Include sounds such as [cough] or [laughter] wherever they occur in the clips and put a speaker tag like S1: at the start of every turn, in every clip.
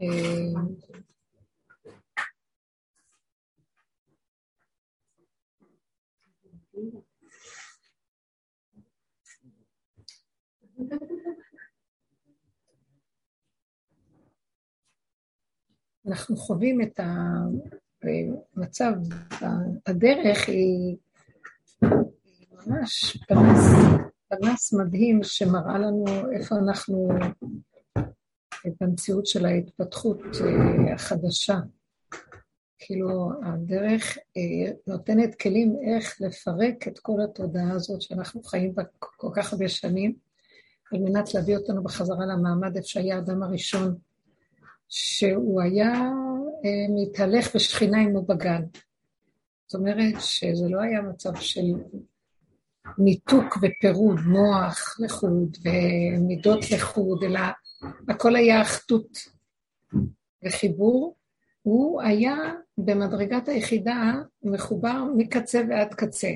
S1: אה, אנחנו חווים את המצב, הדרך היא ממש פרס, פרס מדהים שמראה לנו איפה אנחנו, את המציאות של ההתפתחות אה, החדשה. כאילו, הדרך אה, נותנת כלים איך לפרק את כל התודעה הזאת שאנחנו חיים בה כל כך הרבה שנים, על מנת להביא אותנו בחזרה למעמד איפה שהיה האדם הראשון, שהוא היה אה, מתהלך בשכינה עמו בגן. זאת אומרת שזה לא היה מצב של ניתוק ופירוד, מוח לחוד ומידות לחוד, אלא הכל היה אחדות וחיבור. הוא היה במדרגת היחידה מחובר מקצה ועד קצה,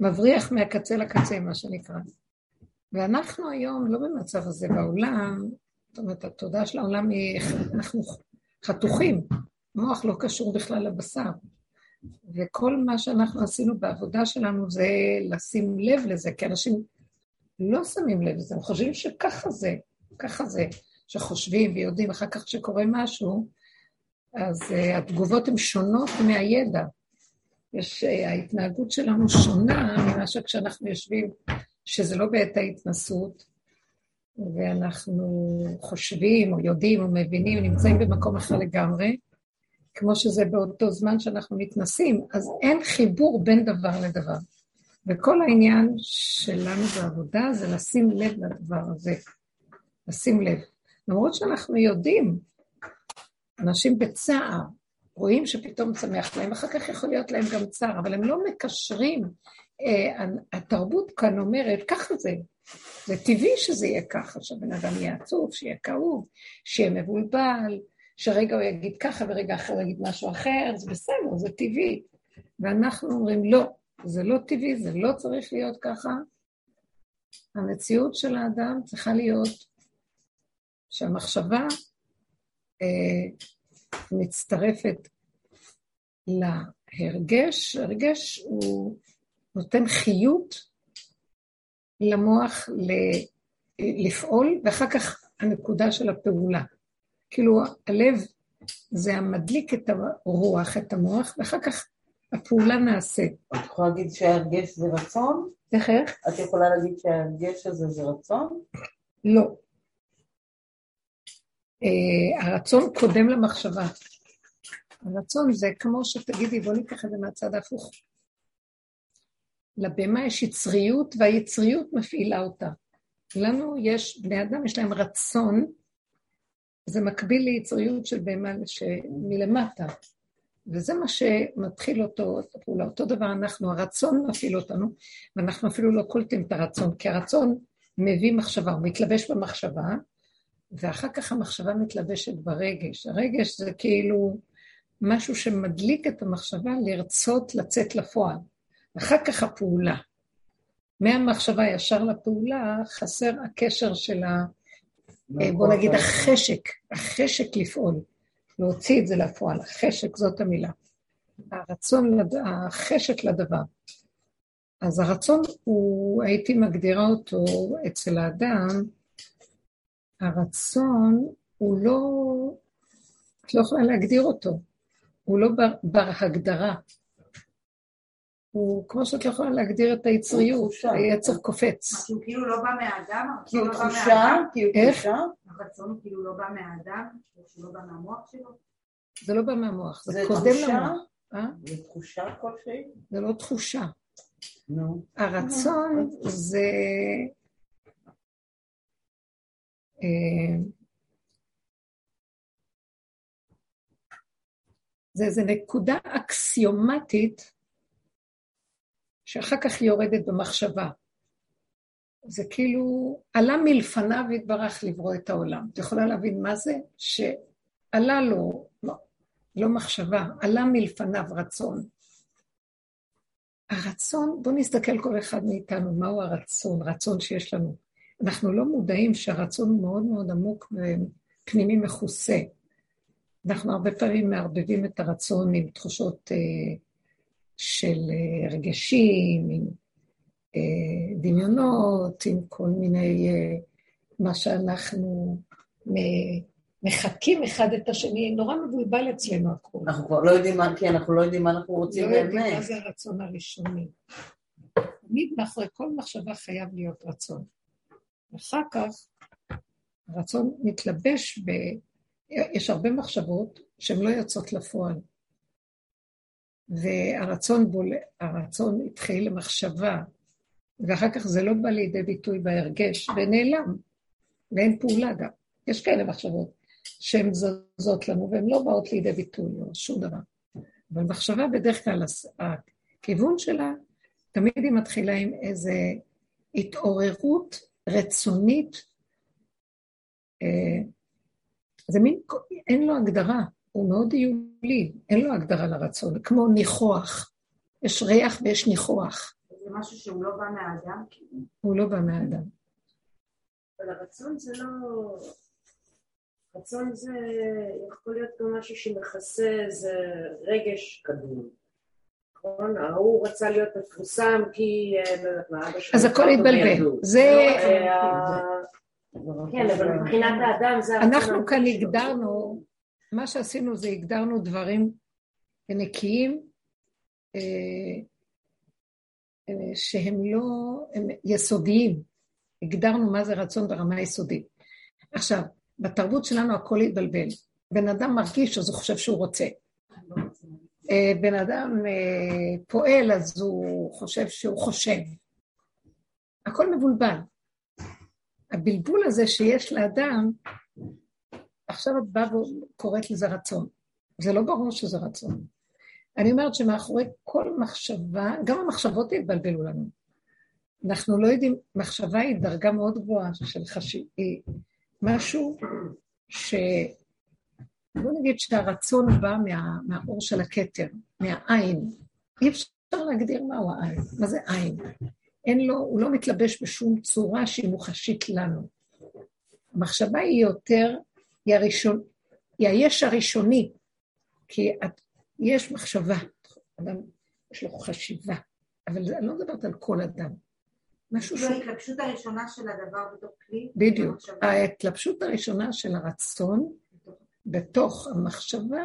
S1: מבריח מהקצה לקצה, מה שנקרא. ואנחנו היום לא במצב הזה בעולם, זאת אומרת, התודעה של העולם היא, אנחנו חתוכים, מוח לא קשור בכלל לבשר. וכל מה שאנחנו עשינו בעבודה שלנו זה לשים לב לזה, כי אנשים לא שמים לב לזה, הם חושבים שככה זה, ככה זה, שחושבים ויודעים אחר כך שקורה משהו, אז uh, התגובות הן שונות מהידע. יש, uh, ההתנהגות שלנו שונה ממה שכשאנחנו יושבים, שזה לא בעת ההתנסות, ואנחנו חושבים או יודעים או מבינים, נמצאים במקום אחר לגמרי, כמו שזה באותו זמן שאנחנו מתנסים, אז אין חיבור בין דבר לדבר. וכל העניין שלנו בעבודה זה לשים לב לדבר הזה, לשים לב. למרות שאנחנו יודעים, אנשים בצער, רואים שפתאום צמח להם, אחר כך יכול להיות להם גם צער, אבל הם לא מקשרים. אה, התרבות כאן אומרת, ככה זה, זה טבעי שזה יהיה ככה, שהבן אדם יהיה עצוב, שיהיה כאוב, שיהיה מבולבל, שרגע הוא יגיד ככה ורגע אחר הוא יגיד משהו אחר, זה בסדר, זה טבעי. ואנחנו אומרים, לא, זה לא טבעי, זה לא צריך להיות ככה. המציאות של האדם צריכה להיות שהמחשבה אה, מצטרפת להרגש, הרגש הוא נותן חיות למוח לפעול, ואחר כך הנקודה של הפעולה. כאילו הלב זה המדליק את הרוח, את המוח, ואחר כך הפעולה נעשית.
S2: את יכולה להגיד שההרגש זה רצון?
S1: איך איך?
S2: את יכולה להגיד שההרגש הזה זה רצון?
S1: לא. Uh, הרצון קודם למחשבה. הרצון זה כמו שתגידי, בוא ניקח את זה מהצד ההפוך. לבהמה יש יצריות, והיצריות מפעילה אותה. לנו יש, בני אדם יש להם רצון זה מקביל ליצריות של בהמה מלמטה, וזה מה שמתחיל אותו, הפעולה. אותו דבר אנחנו, הרצון מפעיל אותנו, ואנחנו אפילו לא קולטים את הרצון, כי הרצון מביא מחשבה, הוא מתלבש במחשבה, ואחר כך המחשבה מתלבשת ברגש. הרגש זה כאילו משהו שמדליק את המחשבה לרצות לצאת לפועל. אחר כך הפעולה. מהמחשבה ישר לפעולה חסר הקשר של ה... אה, בוא נגיד החשק, החשק לפעול, להוציא את זה לפועל, החשק זאת המילה. הרצון, החשק לדבר. אז הרצון הוא, הייתי מגדירה אותו אצל האדם, הרצון הוא לא, את לא יכולה להגדיר אותו, הוא לא בר, בר הגדרה. הוא, כמו שאת לא יכולה להגדיר את היצריות, היצר קופץ.
S3: כי הוא כאילו לא בא מהאדם?
S2: כי הוא תחושה? כי הוא
S1: תחושה?
S3: הרצון הוא כאילו לא בא מהאדם? שהוא לא בא מהמוח שלו?
S1: זה לא בא מהמוח, זה קודם למוח.
S2: אה? זה תחושה כלשהי?
S1: זה לא תחושה. הרצון זה... אה, זה איזו נקודה אקסיומטית שאחר כך היא יורדת במחשבה. זה כאילו, עלה מלפניו יתברך לברוא את העולם. את יכולה להבין מה זה? שעלה לו, לא, לא מחשבה, עלה מלפניו רצון. הרצון, בואו נסתכל כל אחד מאיתנו, מהו הרצון, רצון שיש לנו. אנחנו לא מודעים שהרצון הוא מאוד מאוד עמוק ופנימי מכוסה. אנחנו הרבה פעמים מערבבים את הרצון עם תחושות אה, של אה, רגשים, עם אה, דמיונות, עם כל מיני, אה, מה שאנחנו מחקים אחד את השני, נורא מבולבל אצלנו הכול.
S2: אנחנו כבר לא יודעים מה, כי אנחנו לא יודעים מה אנחנו רוצים באמת.
S1: לא יודעים מה זה הרצון הראשוני. תמיד מאחורי כל מחשבה חייב להיות רצון. אחר כך הרצון מתלבש ב... יש הרבה מחשבות שהן לא יוצאות לפועל. והרצון בול... הרצון התחיל למחשבה, ואחר כך זה לא בא לידי ביטוי בהרגש, ונעלם, ואין פעולה גם. יש כאלה מחשבות שהן זזות לנו, והן לא באות לידי ביטוי או שום דבר. אבל מחשבה בדרך כלל, הכיוון שלה, תמיד היא מתחילה עם איזו התעוררות רצונית. אה, זה מין, אין לו הגדרה, הוא מאוד איולי, אין לו הגדרה לרצון, כמו ניחוח. יש ריח ויש ניחוח.
S3: זה משהו שהוא לא בא מהאדם? כאילו?
S1: הוא לא בא מהאדם.
S4: אבל הרצון זה לא... רצון זה יכול להיות גם משהו שמכסה איזה רגש קדום. נכון? ההוא רצה להיות מפורסם כי...
S1: אה, אז הכל התבלבל. זה...
S4: אה, כן, אבל מבחינת האדם זה...
S1: אנחנו כאן הגדרנו, מה שעשינו זה הגדרנו דברים נקיים אה, שהם לא, הם יסודיים. הגדרנו מה זה רצון ברמה יסודית. עכשיו, בתרבות שלנו הכל התבלבל. בן אדם מרגיש אז הוא חושב שהוא רוצה. אה, בן אדם אה, פועל אז הוא חושב שהוא חושב. הכל מבולבל. הבלבול הזה שיש לאדם, עכשיו את באה וקוראת לזה רצון. זה לא ברור שזה רצון. אני אומרת שמאחורי כל מחשבה, גם המחשבות יתבלבלו לנו. אנחנו לא יודעים, מחשבה היא דרגה מאוד גבוהה של חשיב, היא משהו ש... בוא נגיד שהרצון בא מה, מהאור של הכתר, מהעין. אי אפשר להגדיר מהו העין, מה זה עין. אין לו, הוא לא מתלבש בשום צורה שהיא מוחשית לנו. המחשבה היא יותר, היא הראשון, היא היש הראשוני, כי את, יש מחשבה, אדם יש לו חשיבה, אבל אני לא מדברת על כל אדם.
S3: משהו ש... ההתלבשות הראשונה של הדבר בתוך כלי?
S1: בדיוק. ההתלבשות הראשונה של הרצון בתוך המחשבה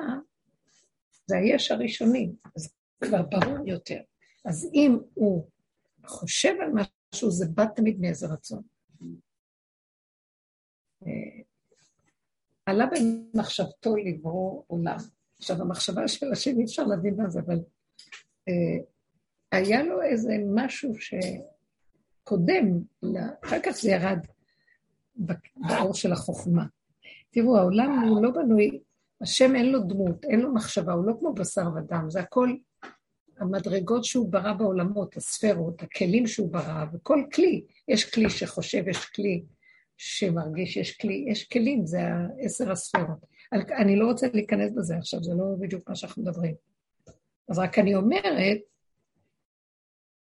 S1: זה היש הראשוני, אז כבר ברור יותר. אז אם הוא חושב על משהו, זה בא תמיד מאיזה רצון. אה, עלה במחשבתו לברוא עולם. עכשיו, המחשבה של השם, אי אפשר להבין מה זה, אבל אה, היה לו איזה משהו שקודם, אחר כך זה ירד באור של החוכמה. תראו, העולם הוא לא בנוי, השם אין לו דמות, אין לו מחשבה, הוא לא כמו בשר ודם, זה הכל המדרגות שהוא ברא בעולמות, הספרות, הכלים שהוא ברא, וכל כלי, יש כלי שחושב, יש כלי שמרגיש, יש כלי, יש כלים, זה עשר הספרות. אני לא רוצה להיכנס בזה עכשיו, זה לא בדיוק מה שאנחנו מדברים. אז רק אני אומרת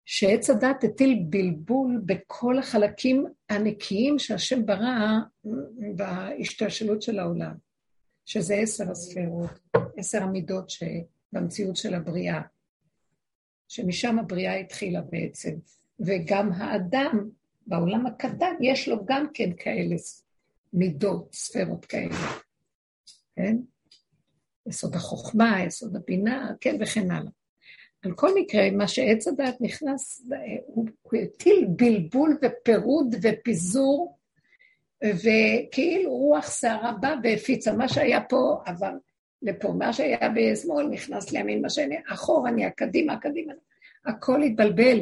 S1: שעץ הדת הטיל בלבול בכל החלקים הנקיים שהשם ברא בהשתלשלות של העולם, שזה עשר הספרות, עשר המידות שבמציאות של הבריאה, שמשם הבריאה התחילה בעצם, וגם האדם בעולם הקטן יש לו גם כן כאלה מידות, ספרות כאלה, כן? יסוד החוכמה, יסוד הבינה, כן, וכן הלאה. על כל מקרה, מה שעץ הדעת נכנס, הוא הטיל בלבול ופירוד ופיזור, וכאילו רוח שערה באה והפיצה. מה שהיה פה עבר לפה, מה שהיה בשמאל נכנס לימין, מה שהיה אחורה נהיה קדימה, קדימה. הכל התבלבל,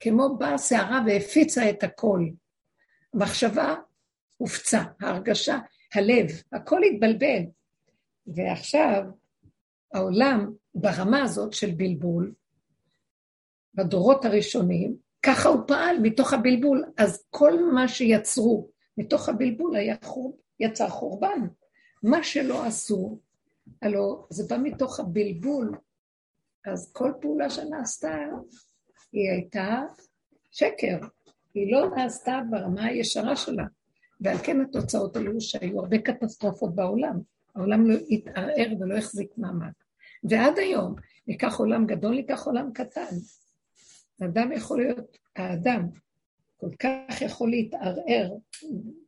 S1: כמו באה שערה והפיצה את הכל. המחשבה הופצה, ההרגשה, הלב, הכל התבלבל. ועכשיו העולם ברמה הזאת של בלבול, בדורות הראשונים, ככה הוא פעל מתוך הבלבול. אז כל מה שיצרו מתוך הבלבול היה חור, יצר חורבן. מה שלא עשו, הלוא זה בא מתוך הבלבול, אז כל פעולה שנעשתה היא הייתה שקר. היא לא נעשתה ברמה הישרה שלה. ועל כן התוצאות היו שהיו הרבה קטסטרופות בעולם. העולם לא התערער ולא החזיק מעמד. ועד היום, ניקח עולם גדול, ניקח עולם קטן. האדם יכול להיות, האדם כל כך יכול להתערער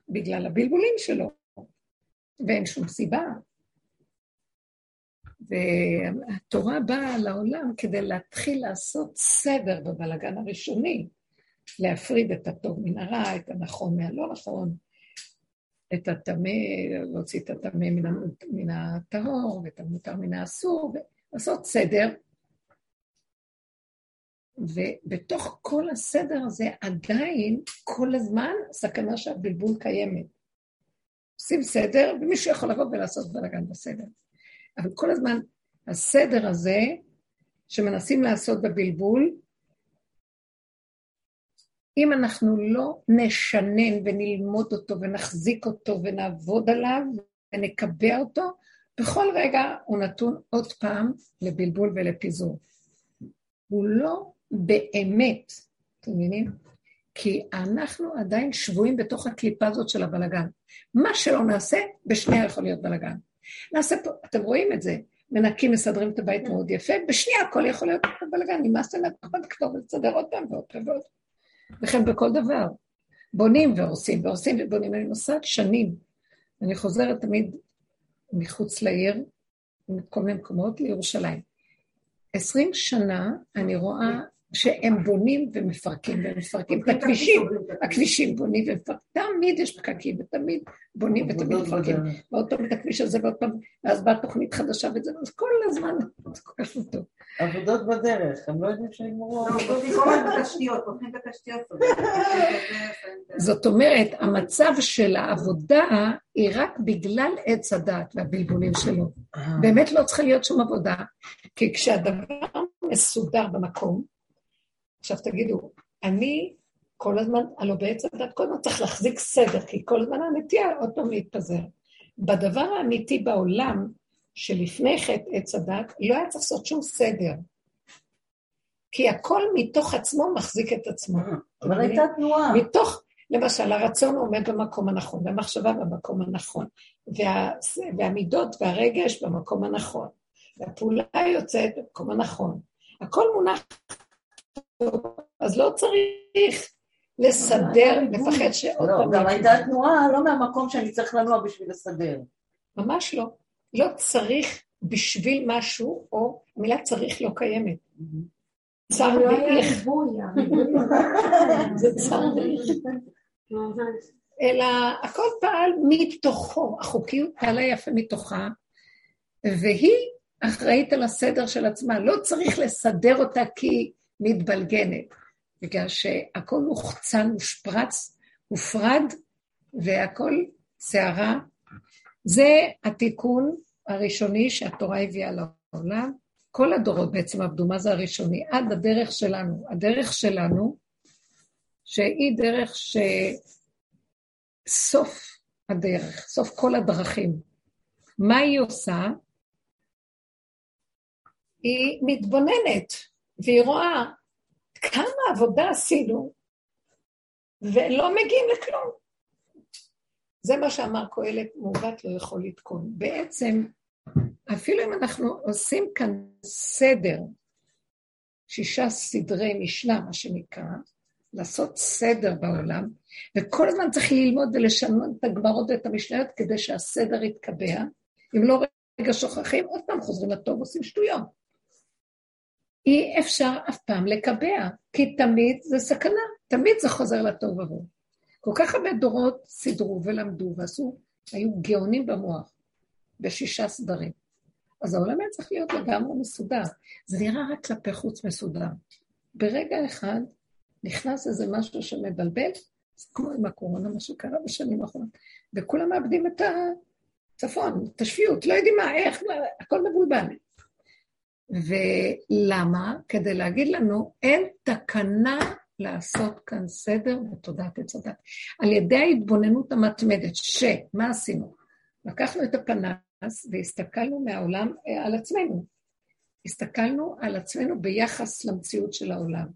S1: בגלל הבלבולים שלו, ואין שום סיבה. והתורה באה לעולם כדי להתחיל לעשות סדר בבלגן הראשוני, להפריד את הטוב מן הרע, את הנכון מהלא נכון, את הטמא, להוציא את הטמא מן, מן הטהור, ואת המותר מן האסור, ולעשות סדר. ובתוך כל הסדר הזה עדיין כל הזמן סכנה שהבלבול קיימת. עושים סדר, ומישהו יכול לבוא ולעשות בלאגן בסדר. אבל כל הזמן הסדר הזה שמנסים לעשות בבלבול, אם אנחנו לא נשנן ונלמוד אותו ונחזיק אותו ונעבוד עליו ונקבע אותו, בכל רגע הוא נתון עוד פעם לבלבול ולפיזור. הוא לא באמת, אתם מבינים? כי אנחנו עדיין שבויים בתוך הקליפה הזאת של הבלגן. מה שלא נעשה, בשנייה יכול להיות בלגן. נעשה פה, אתם רואים את זה, מנקים, מסדרים את הבית מאוד יפה, בשנייה הכל יכול להיות בלגן, נמאסתם לקחת כתובת, לסדר עוד פעם ועוד פעם ועוד. וכן בכל דבר. בונים והורסים, והורסים ובונים. אני נוסעת שנים. אני חוזרת תמיד מחוץ לעיר, מכל מיני מקומות, לירושלים. עשרים שנה אני רואה שהם בונים ומפרקים ומפרקים את הכבישים, הכבישים בונים ומפרקים, תמיד יש פקקים ותמיד בונים ותמיד מפרקים, ועוד פעם את הכביש הזה ועוד פעם, ואז באה תוכנית חדשה וזה, אז כל הזמן זה כל כך לא טוב.
S2: עבודות בדרך, הם לא יודעים שנגמרו.
S1: זאת אומרת, המצב של העבודה היא רק בגלל עץ הדת והבלבולים שלו.
S2: אה.
S1: באמת לא צריכה להיות שום עבודה, כי כשהדבר מסודר במקום, עכשיו תגידו, אני כל הזמן, הלוא בעצם הדת כל הזמן צריך להחזיק סדר, כי כל הזמן הנטייה עוד פעם להתפזר. בדבר האמיתי בעולם, שלפני חטא עץ הדת, לא היה צריך לעשות שום סדר. כי הכל מתוך עצמו מחזיק את עצמו.
S2: אבל הייתה תנועה.
S1: מתוך, למשל, הרצון עומד במקום הנכון, והמחשבה במקום הנכון, וה, והמידות והרגש במקום הנכון, והפעולה יוצאת במקום הנכון. הכל מונח אז לא צריך לסדר, לפחד שעוד
S2: לא,
S1: פעם...
S2: גם הייתה תנועה לא מהמקום שאני צריך לנוע בשביל לסדר.
S1: ממש לא. לא צריך בשביל משהו, או המילה צריך לא קיימת. צר
S3: לא
S1: ואיך. [laughs] זה צר ואיך. אלא הכל פעל מתוכו, החוקיות פעלה יפה מתוכה, והיא אחראית על הסדר של עצמה. לא צריך לסדר אותה כי מתבלגנת, בגלל שהכל מוחצן, מושפרץ, מופרד, והכל סערה. זה התיקון הראשוני שהתורה הביאה לעולם. כל הדורות בעצם עבדו, מה זה הראשוני? עד הדרך שלנו. הדרך שלנו, שהיא דרך שסוף הדרך, סוף כל הדרכים. מה היא עושה? היא מתבוננת. והיא רואה כמה עבודה עשינו ולא מגיעים לכלום. זה מה שאמר קהלת, מעוות לא יכול לתקון. בעצם, אפילו אם אנחנו עושים כאן סדר, שישה סדרי משנה, מה שנקרא, לעשות סדר בעולם, וכל הזמן צריך ללמוד ולשנות את הגמרות ואת המשניות כדי שהסדר יתקבע. אם לא רגע שוכחים, עוד פעם חוזרים לטוב, עושים שטויות. אי אפשר אף פעם לקבע, כי תמיד זה סכנה, תמיד זה חוזר לטוב עבור. כל כך הרבה דורות סידרו ולמדו ועשו, היו גאונים במוח, בשישה סדרים. אז העולם היה צריך להיות לגמרי מסודר. זה נראה רק כלפי חוץ מסודר. ברגע אחד נכנס איזה משהו שמבלבל, זה כמו עם הקורונה, מה שקרה בשנים האחרונות, וכולם מאבדים את הצפון, את השפיות, לא יודעים מה, איך, הכל מבולבל. ולמה? כדי להגיד לנו, אין תקנה לעשות כאן סדר בתודעת עץ הדת. על ידי ההתבוננות המתמדת, שמה עשינו? לקחנו את הפנס והסתכלנו מהעולם אה, על עצמנו. הסתכלנו על עצמנו ביחס למציאות של העולם.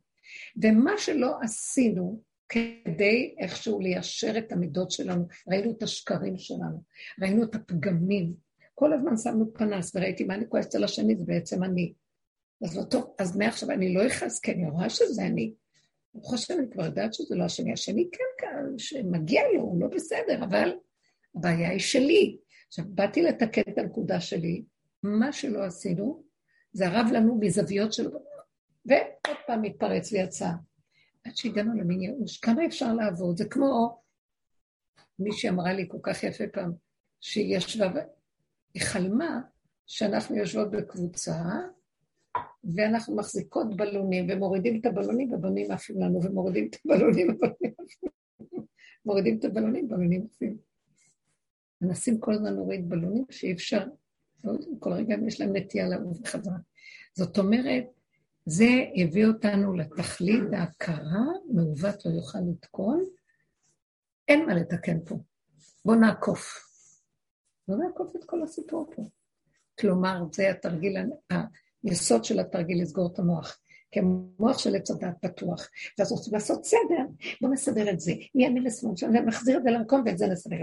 S1: ומה שלא עשינו, כדי איכשהו ליישר את המידות שלנו. ראינו את השקרים שלנו, ראינו את הפגמים. כל הזמן שמנו פנס וראיתי מה אני כועסת על השני, זה בעצם אני. אז לא טוב, אז מעכשיו אני לא אכעס, כי אני רואה שזה אני. ברוך השם, אני כבר יודעת שזה לא השני. השני כן כאן, שמגיע לו, הוא לא בסדר, אבל הבעיה היא שלי. עכשיו, באתי לתקן את הנקודה שלי, מה שלא עשינו, זה הרב לנו מזוויות שלו, ועוד פעם מתפרץ ויצא. עד שהגענו למין ייאוש, כמה אפשר לעבוד? זה כמו מישהי אמרה לי כל כך יפה פעם, שהיא ישבה, היא חלמה שאנחנו יושבות בקבוצה, ואנחנו מחזיקות בלונים, ומורידים את הבלונים, ובלונים עפים לנו, ומורידים את הבלונים, הבלונים עפים. מורידים את הבלונים, בלונים עפים. מנסים כל הזמן להוריד בלונים שאי אפשר, כל רגע יש להם נטייה לעוף בחזרה. זאת אומרת, זה הביא אותנו לתכלית ההכרה, מעוות לא יוכל לתקון, אין מה לתקן פה. בואו נעקוף. בואו נעקוף את כל הסיפור פה. כלומר, זה התרגיל, היסוד של התרגיל לסגור את המוח. כי המוח של עץ הדת פתוח, ואז רוצים לעשות סדר, בואו נסדר את זה, מימין לשמאל, נחזיר את זה למקום ואת זה נסדר.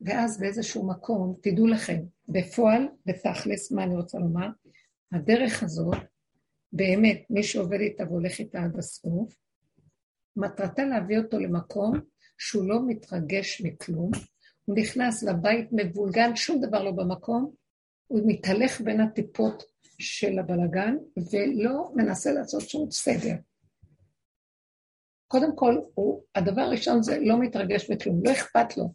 S1: ואז באיזשהו מקום, תדעו לכם, בפועל, בתכלס, מה אני רוצה לומר? הדרך הזאת, באמת, מי שעובד איתה והולך איתה עד הסוף, מטרתה להביא אותו למקום שהוא לא מתרגש מכלום, הוא נכנס לבית מבולגן, שום דבר לא במקום, הוא מתהלך בין הטיפות של הבלגן ולא מנסה לעשות שום סדר. קודם כל, הוא, הדבר הראשון זה לא מתרגש מכלום, לא אכפת לו.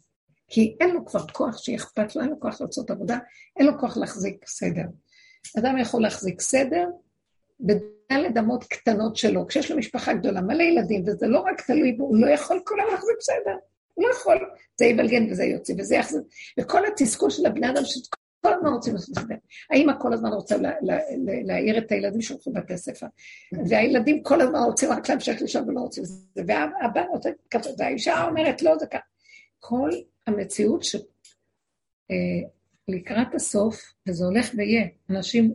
S1: כי אין לו כבר כוח שאכפת לו, אין לו כוח לעשות עבודה, אין לו כוח להחזיק סדר. אדם יכול להחזיק סדר בדלת אמות קטנות שלו, כשיש לו משפחה גדולה, מלא ילדים, וזה לא רק תלוי בו, הוא לא יכול כולם להחזיק סדר. הוא לא יכול, זה יבלגן וזה יוצא וזה יחזיק. וכל התסכול של הבני אדם שכל הזמן רוצים לעשות סדר. האמא כל הזמן רוצה להעיר את הילדים שהולכים לבתי ספר. והילדים כל הזמן רוצים רק להמשיך לשם ולא רוצים זה. והבן רוצה כזה, והאישה אומרת לא, זה ככה. כל המציאות שלקראת אה, הסוף, וזה הולך ויהיה, אנשים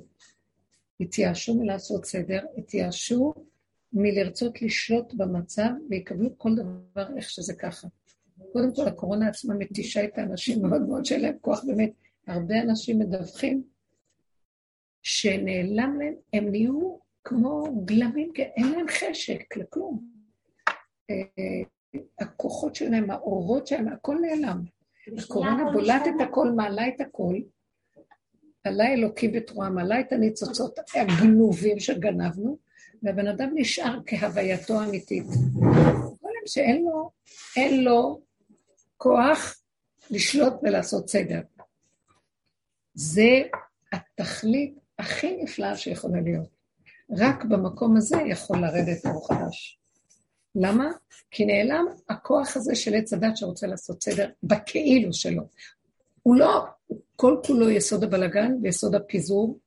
S1: התייאשו מלעשות סדר, התייאשו מלרצות לשלוט במצב ויקבלו כל דבר איך שזה ככה. קודם כל, הקורונה עצמה מתישה את האנשים מאוד מאוד שאין להם כוח באמת. הרבה אנשים מדווחים שנעלם להם, הם נהיו כמו גלמים, אין להם חשק לכלום. אה, הכוחות שלהם, האורות שלהם, הכל נעלם. הקורונה בולעת את הכל, מעלה את הכל, עלה אלוקים בתרועה, מעלה את הניצוצות הגנובים שגנבנו, והבן אדם נשאר כהווייתו האמיתית. שאין לו, אין לו כוח לשלוט ולעשות סדר. זה התכלית הכי נפלאה שיכולה להיות. רק במקום הזה יכול לרדת אור חדש. למה? כי נעלם הכוח הזה של עץ הדת שרוצה לעשות סדר בכאילו שלו. הוא לא, כל כולו יסוד הבלגן ויסוד הפיזור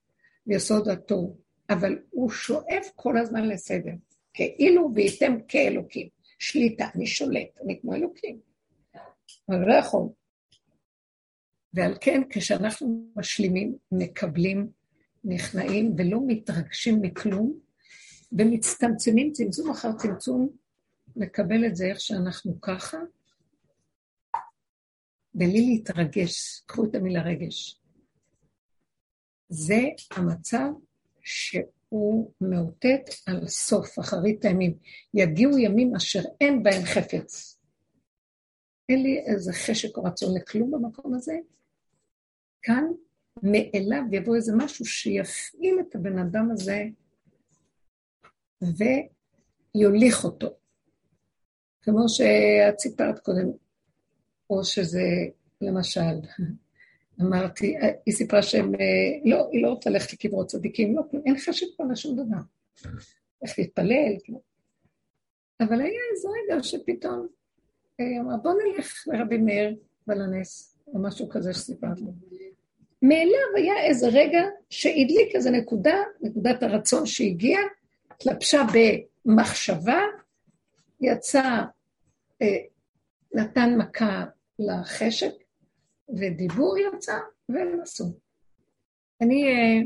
S1: ויסוד התוהו, אבל הוא שואף כל הזמן לסדר. כאילו וייתם כאלוקים. שליטה, אני שולט, אני כמו אלוקים. אבל לא יכול. ועל כן, כשאנחנו משלימים, מקבלים, נכנעים ולא מתרגשים מכלום, ומצטמצמים צמצום אחר צמצום, לקבל את זה איך שאנחנו ככה, בלי להתרגש, קחו את המילה רגש. זה המצב שהוא מאותת על סוף, אחרית הימים. יגיעו ימים אשר אין בהם חפץ. אין לי איזה חשק או רצון לכלום במקום הזה. כאן מאליו יבוא איזה משהו שיפעיל את הבן אדם הזה ויוליך אותו. כמו שאת סיפרת קודם, או שזה, למשל, [laughs] אמרתי, היא סיפרה שהם, לא, היא לא רוצה ללכת לקברות צדיקים, לא, אין חשק פה לשום דבר. איך להתפלל, כאילו. אבל היה איזה רגע שפתאום היא אמרה, בוא נלך לרבי מאיר בלנס, או משהו כזה שסיפרת. מאליו היה איזה רגע שהדליק איזה נקודה, נקודת הרצון שהגיעה, התלבשה במחשבה, יצא אה, נתן מכה לחשק, ודיבור יצא, עשו. אני, אה,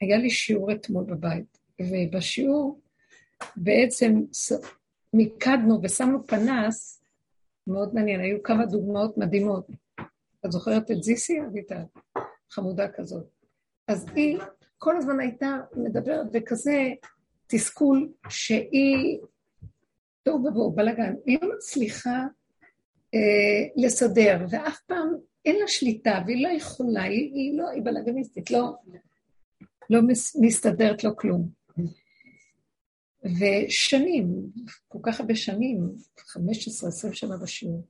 S1: היה לי שיעור אתמול בבית, ובשיעור בעצם מיקדנו ושמנו פנס, מאוד מעניין, היו כמה דוגמאות מדהימות. את זוכרת את זיסי, אביטל? חמודה כזאת. אז היא כל הזמן הייתה מדברת בכזה תסכול שהיא, טוב ובואו, בלאגן, היא לא מצליחה אה, לסדר, ואף פעם אין לה שליטה, והיא לא יכולה, היא, היא לא, היא בלאגניסטית, לא, לא מסתדרת לו כלום. ושנים, כל כך הרבה שנים, 15-20 שנה בשיעור.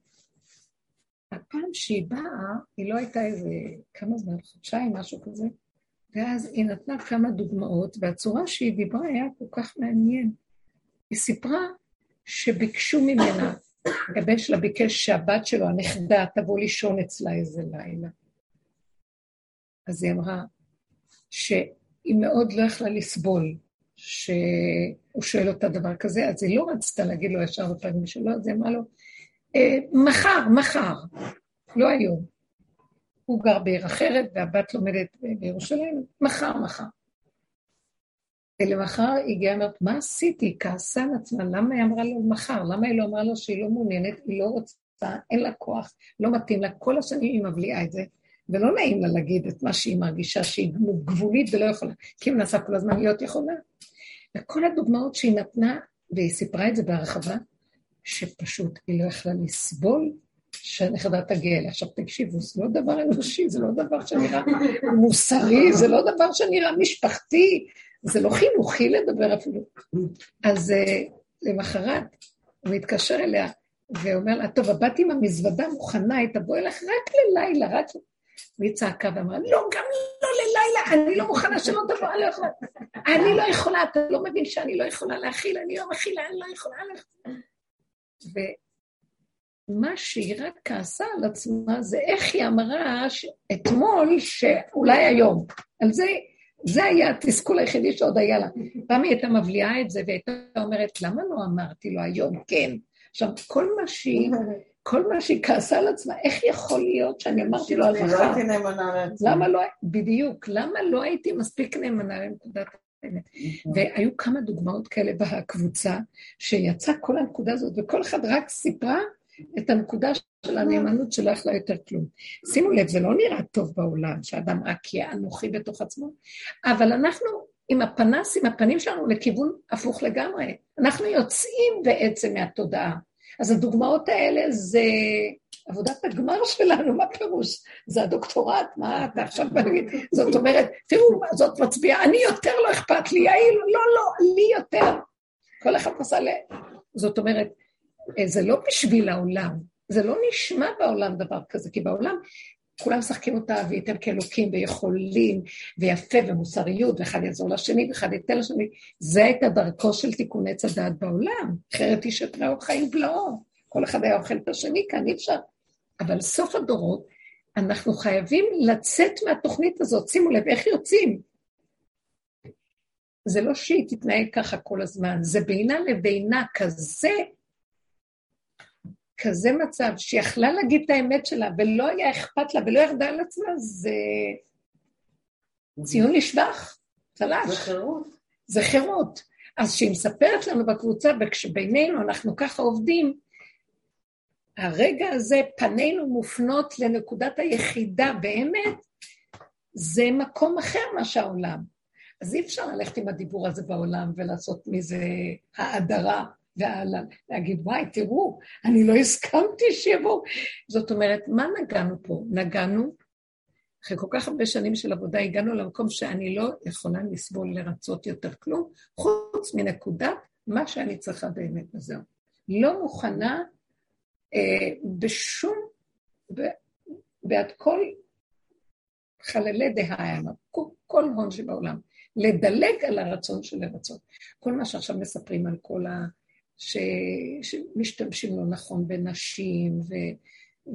S1: הפעם שהיא באה, היא לא הייתה איזה, כמה זמן, חודשיים, משהו כזה, ואז היא נתנה כמה דוגמאות, והצורה שהיא דיברה היה כל כך מעניין. היא סיפרה שביקשו ממנה, הבן שלה ביקש שהבת שלו, הנכדה, תבוא לישון אצלה איזה לילה. אז היא אמרה שהיא מאוד לא יכלה לסבול שהוא שואל אותה דבר כזה, אז היא לא רצתה להגיד לו ישר בפנים שלו, אז היא אמרה לו, אה, מחר, מחר, לא היום. הוא גר בעיר אחרת והבת לומדת בירושלים, מחר, מחר. ולמחר היא הגיעה ואומרת, מה עשיתי? כעסה על עצמה, למה היא אמרה לו מחר? למה היא לא אמרה לו שהיא לא מעוניינת, היא לא רוצה, אין לה כוח, לא מתאים לה, כל השנים היא מבליעה את זה, ולא נעים לה להגיד את מה שהיא מרגישה שהיא גבולית ולא יכולה, כי היא מנסה כל הזמן להיות יכולה. וכל הדוגמאות שהיא נתנה, והיא סיפרה את זה בהרחבה, שפשוט היא לא יכלה לסבול שהנכדה תגיע אליה. עכשיו תקשיבו, זה לא דבר אנושי, זה לא דבר שנראה מוסרי, זה לא דבר שנראה משפחתי, זה לא חינוכי לדבר אפילו. אז uh, למחרת הוא מתקשר אליה ואומר לה, טוב, הבת עם המזוודה מוכנה, היא תבוא אליך רק ללילה, רק... והיא צעקה ואמרה, לא, גם לא ללילה, אני לא מוכנה שלא תבוא, אני לא יכולה. אני לא יכולה, אתה לא מבין שאני לא יכולה להכיל, אני לא מכילה, אני לא יכולה להכיל. ומה שהיא רק כעסה על עצמה זה איך היא אמרה אתמול שאולי היום. על זה, זה היה התסכול היחידי שעוד היה לה. פעם היא הייתה מבליעה את זה והייתה אומרת, למה לא אמרתי לו היום כן? עכשיו, כל מה שהיא... [laughs] כל מה שהיא כעסה על עצמה, איך יכול להיות שאני אמרתי לו על מחר?
S2: לא הייתי נאמנה לעצמי.
S1: למה לא, בדיוק, למה לא הייתי מספיק נאמנה לנקודת האמת?
S2: נכון.
S1: והיו כמה דוגמאות כאלה בקבוצה, שיצאה כל הנקודה הזאת, וכל אחד רק סיפרה את הנקודה של הנאמנות שלא יכלה יותר כלום. שימו לב, זה לא נראה טוב בעולם, שאדם רק יהיה אנוכי בתוך עצמו, אבל אנחנו עם הפנס, עם הפנים שלנו לכיוון הפוך לגמרי. אנחנו יוצאים בעצם מהתודעה. אז הדוגמאות האלה זה עבודת הגמר שלנו, מה פירוש? זה הדוקטורט, מה אתה עכשיו להגיד? זאת אומרת, תראו, זאת מצביעה, אני יותר לא אכפת לי, יעיל, לא, לא, לי יותר. כל אחד עושה ל... זאת אומרת, זה לא בשביל העולם, זה לא נשמע בעולם דבר כזה, כי בעולם כולם משחקים אותה וייתם כאלוקים ויכולים ויפה ומוסריות ואחד יעזור לשני ואחד ייתן לשני. זה הייתה דרכו של עץ הדעת בעולם, אחרת איש את רעהו חיים בלעו. כל אחד היה אוכל את השני כאן, אי אפשר. אבל סוף הדורות, אנחנו חייבים לצאת מהתוכנית הזאת. שימו לב, איך יוצאים? זה לא שהיא תתנהג ככה כל הזמן, זה בינה לבינה כזה כזה מצב שיכלה להגיד את האמת שלה ולא היה אכפת לה ולא ירדה על עצמה, זה ציון לשבח, צל"ש.
S2: זה חירות.
S1: זה חירות. אז כשהיא מספרת לנו בקבוצה, וכשבינינו אנחנו ככה עובדים, הרגע הזה, פנינו מופנות לנקודת היחידה באמת, זה מקום אחר מה שהעולם. אז אי אפשר ללכת עם הדיבור הזה בעולם ולעשות מזה האדרה. ולהגיד, וואי, תראו, אני לא הסכמתי שיבואו. זאת אומרת, מה נגענו פה? נגענו, אחרי כל כך הרבה שנים של עבודה, הגענו למקום שאני לא יכולה לסבול לרצות יותר כלום, חוץ מנקודת מה שאני צריכה באמת, וזהו. לא מוכנה אה, בשום, ב, בעד כל חללי דהה, כל, כל הון שבעולם, לדלג על הרצון של לרצות. כל מה שעכשיו מספרים על כל ה... ש, שמשתמשים לא נכון בנשים ו,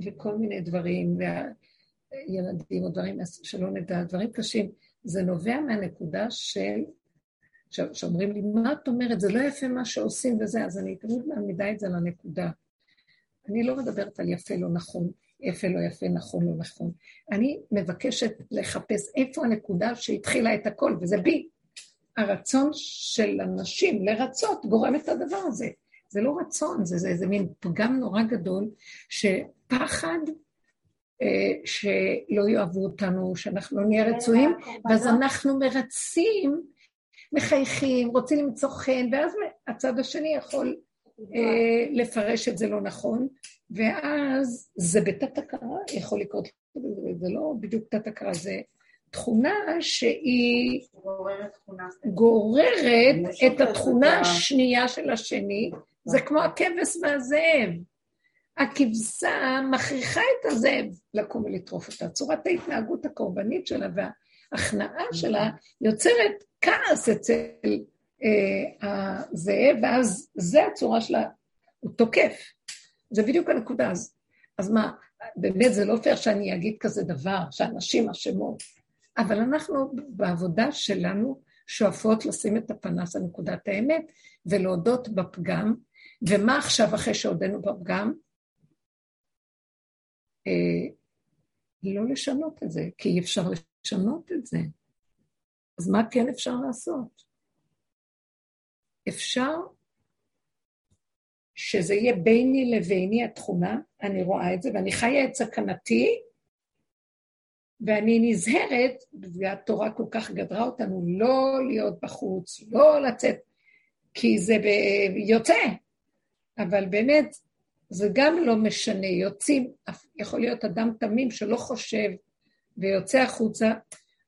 S1: וכל מיני דברים, וילדים או דברים שלא נדע, דברים קשים, זה נובע מהנקודה של, שאומרים לי, מה את אומרת? זה לא יפה מה שעושים וזה, אז אני תמיד מעמידה את זה לנקודה. אני לא מדברת על יפה לא נכון, יפה לא יפה, נכון לא נכון. אני מבקשת לחפש איפה הנקודה שהתחילה את הכל, וזה בי. הרצון של אנשים לרצות גורם את הדבר הזה. זה לא רצון, זה איזה מין פגם נורא גדול, שפחד אה, שלא יאהבו אותנו, שאנחנו לא נהיה רצויים, ואז אנחנו מרצים, מחייכים, רוצים למצוא חן, ואז הצד השני יכול אה, לפרש את זה לא נכון, ואז זה בתת הכרה יכול לקרות, זה לא בדיוק תת הכרה, זה תכונה שהיא גוררת, גוררת את התכונה השנייה של השני, זה כמו הכבש והזאב. הכבשה מכריחה את הזאב לקום ולטרוף אותה. צורת ההתנהגות הקורבנית שלה וההכנעה שלה יוצרת כעס אצל אה, הזאב, ואז זה הצורה שלה, הוא תוקף. זה בדיוק הנקודה. אז, אז מה, באמת זה לא פייר שאני אגיד כזה דבר, שאנשים אשמות, אבל אנחנו בעבודה שלנו שואפות לשים את הפנס על נקודת האמת ולהודות בפגם, ומה עכשיו אחרי שעודנו בפגם? אה, לא לשנות את זה, כי אי אפשר לשנות את זה. אז מה כן אפשר לעשות? אפשר שזה יהיה ביני לביני התכונה, אני רואה את זה, ואני חיה את סכנתי, ואני נזהרת, והתורה כל כך גדרה אותנו, לא להיות בחוץ, לא לצאת, כי זה ב... יוצא. אבל באמת, זה גם לא משנה, יוצאים, יכול להיות אדם תמים שלא חושב ויוצא החוצה,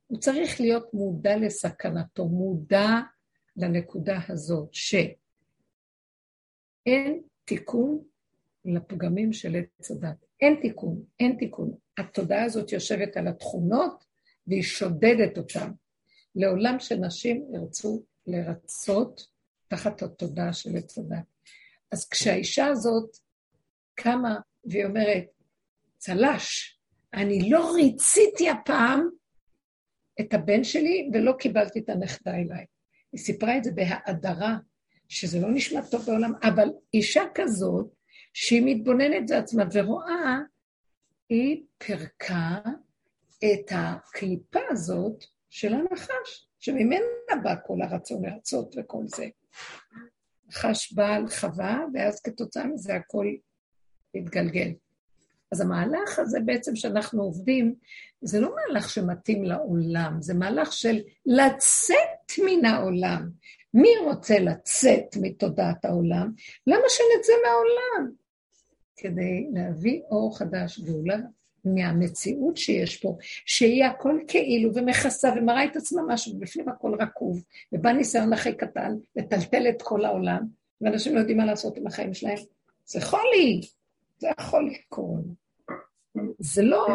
S1: הוא צריך להיות מודע לסכנתו, מודע לנקודה הזאת, שאין תיקון לפגמים של עץ הדת. אין תיקון, אין תיקון. התודעה הזאת יושבת על התכונות והיא שודדת אותן. לעולם שנשים ירצו לרצות תחת התודעה של עץ. אז כשהאישה הזאת קמה והיא אומרת, צל"ש, אני לא ריציתי הפעם את הבן שלי ולא קיבלתי את הנכדה אליי. היא סיפרה את זה בהאדרה, שזה לא נשמע טוב בעולם, אבל אישה כזאת, שהיא מתבוננת בעצמה ורואה, היא פירקה את הקליפה הזאת של הנחש, שממנה בא כל הרצון לרצות וכל זה. נחש בא על חווה, ואז כתוצאה מזה הכל התגלגל. אז המהלך הזה בעצם שאנחנו עובדים, זה לא מהלך שמתאים לעולם, זה מהלך של לצאת מן העולם. מי רוצה לצאת מתודעת העולם? למה שנצא מהעולם? כדי להביא אור חדש, גאולה מהמציאות שיש פה, שהיא הכל כאילו ומכסה ומראה את עצמה משהו, ובפנים הכל רקוב, ובא ניסיון הכי קטן לטלטל את כל העולם, ואנשים לא יודעים מה לעשות עם החיים שלהם. זה חולי, זה יכול לקרות. זה לא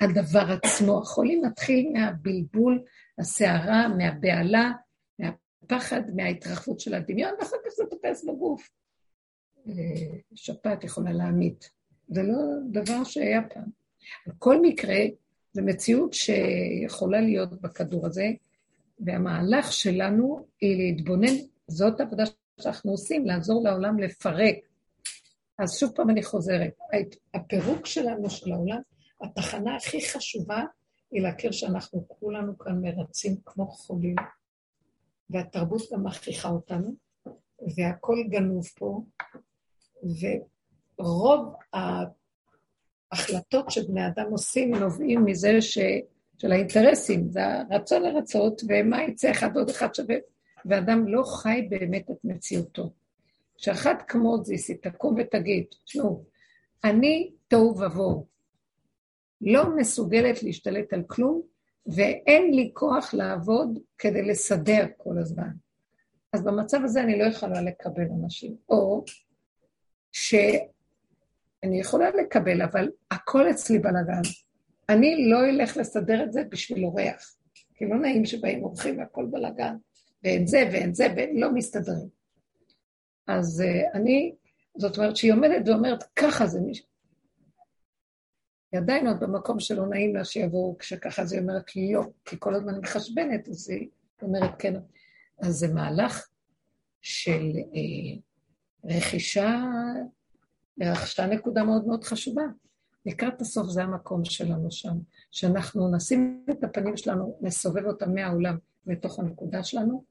S1: הדבר עצמו, החולי מתחיל מהבלבול, הסערה, מהבהלה, מהפחד, מההתרחבות של הדמיון, ואחר כך זה תופס בגוף. אה, שפעת יכולה להמית. זה לא דבר שהיה פעם. בכל מקרה, זו מציאות שיכולה להיות בכדור הזה, והמהלך שלנו היא להתבונן, זאת עבודה שאנחנו עושים, לעזור לעולם לפרק. אז שוב פעם אני חוזרת, הפירוק שלנו, של העולם, התחנה הכי חשובה היא להכיר שאנחנו כולנו כאן מרצים כמו חולים, והתרבות גם מכריחה אותנו, והכל גנוב פה, ורוב ההחלטות שבני אדם עושים נובעים מזה ש... של האינטרסים, זה הרצון לרצות, ומה יצא אחד עוד אחד שווה, ואדם לא חי באמת את מציאותו. שאחת כמות זיסי תקום ותגיד, תשמעו, אני תוהו ובוהו, לא מסוגלת להשתלט על כלום, ואין לי כוח לעבוד כדי לסדר כל הזמן. אז במצב הזה אני לא יכולה לקבל אנשים. או שאני יכולה לקבל, אבל הכל אצלי בלאגן. אני לא אלך לסדר את זה בשביל אורח. כי לא נעים שבאים אורחים והכל בלאגן. ואין זה ואין זה, והם לא מסתדרים. אז uh, אני, זאת אומרת שהיא עומדת ואומרת, ככה זה מישהו. היא עדיין עוד במקום שלא נעים לה שיבואו כשככה, אז היא אומרת לי לא, כי כל הזמן היא מחשבנת, אז היא אומרת כן. אז זה מהלך של אה, רכישה, רכשה נקודה מאוד מאוד חשובה. לקראת הסוף זה המקום שלנו שם, שאנחנו נשים את הפנים שלנו, נסובב אותם מהעולם לתוך הנקודה שלנו,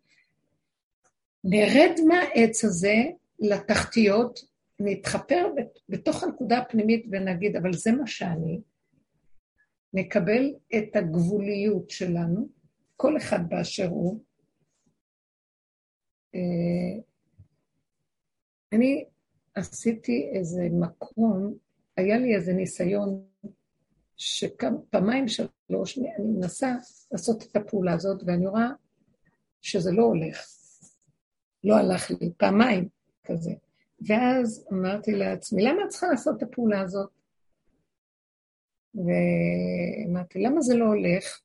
S1: נרד מהעץ הזה לתחתיות, נתחפר בתוך הנקודה הפנימית ונגיד, אבל זה מה שאני, נקבל את הגבוליות שלנו, כל אחד באשר הוא. אני עשיתי איזה מקום, היה לי איזה ניסיון שפעמיים שלוש, אני מנסה לעשות את הפעולה הזאת, ואני רואה שזה לא הולך. לא הלך לי, פעמיים כזה. ואז אמרתי לעצמי, למה את צריכה לעשות את הפעולה הזאת? ואמרתי, למה זה לא הולך?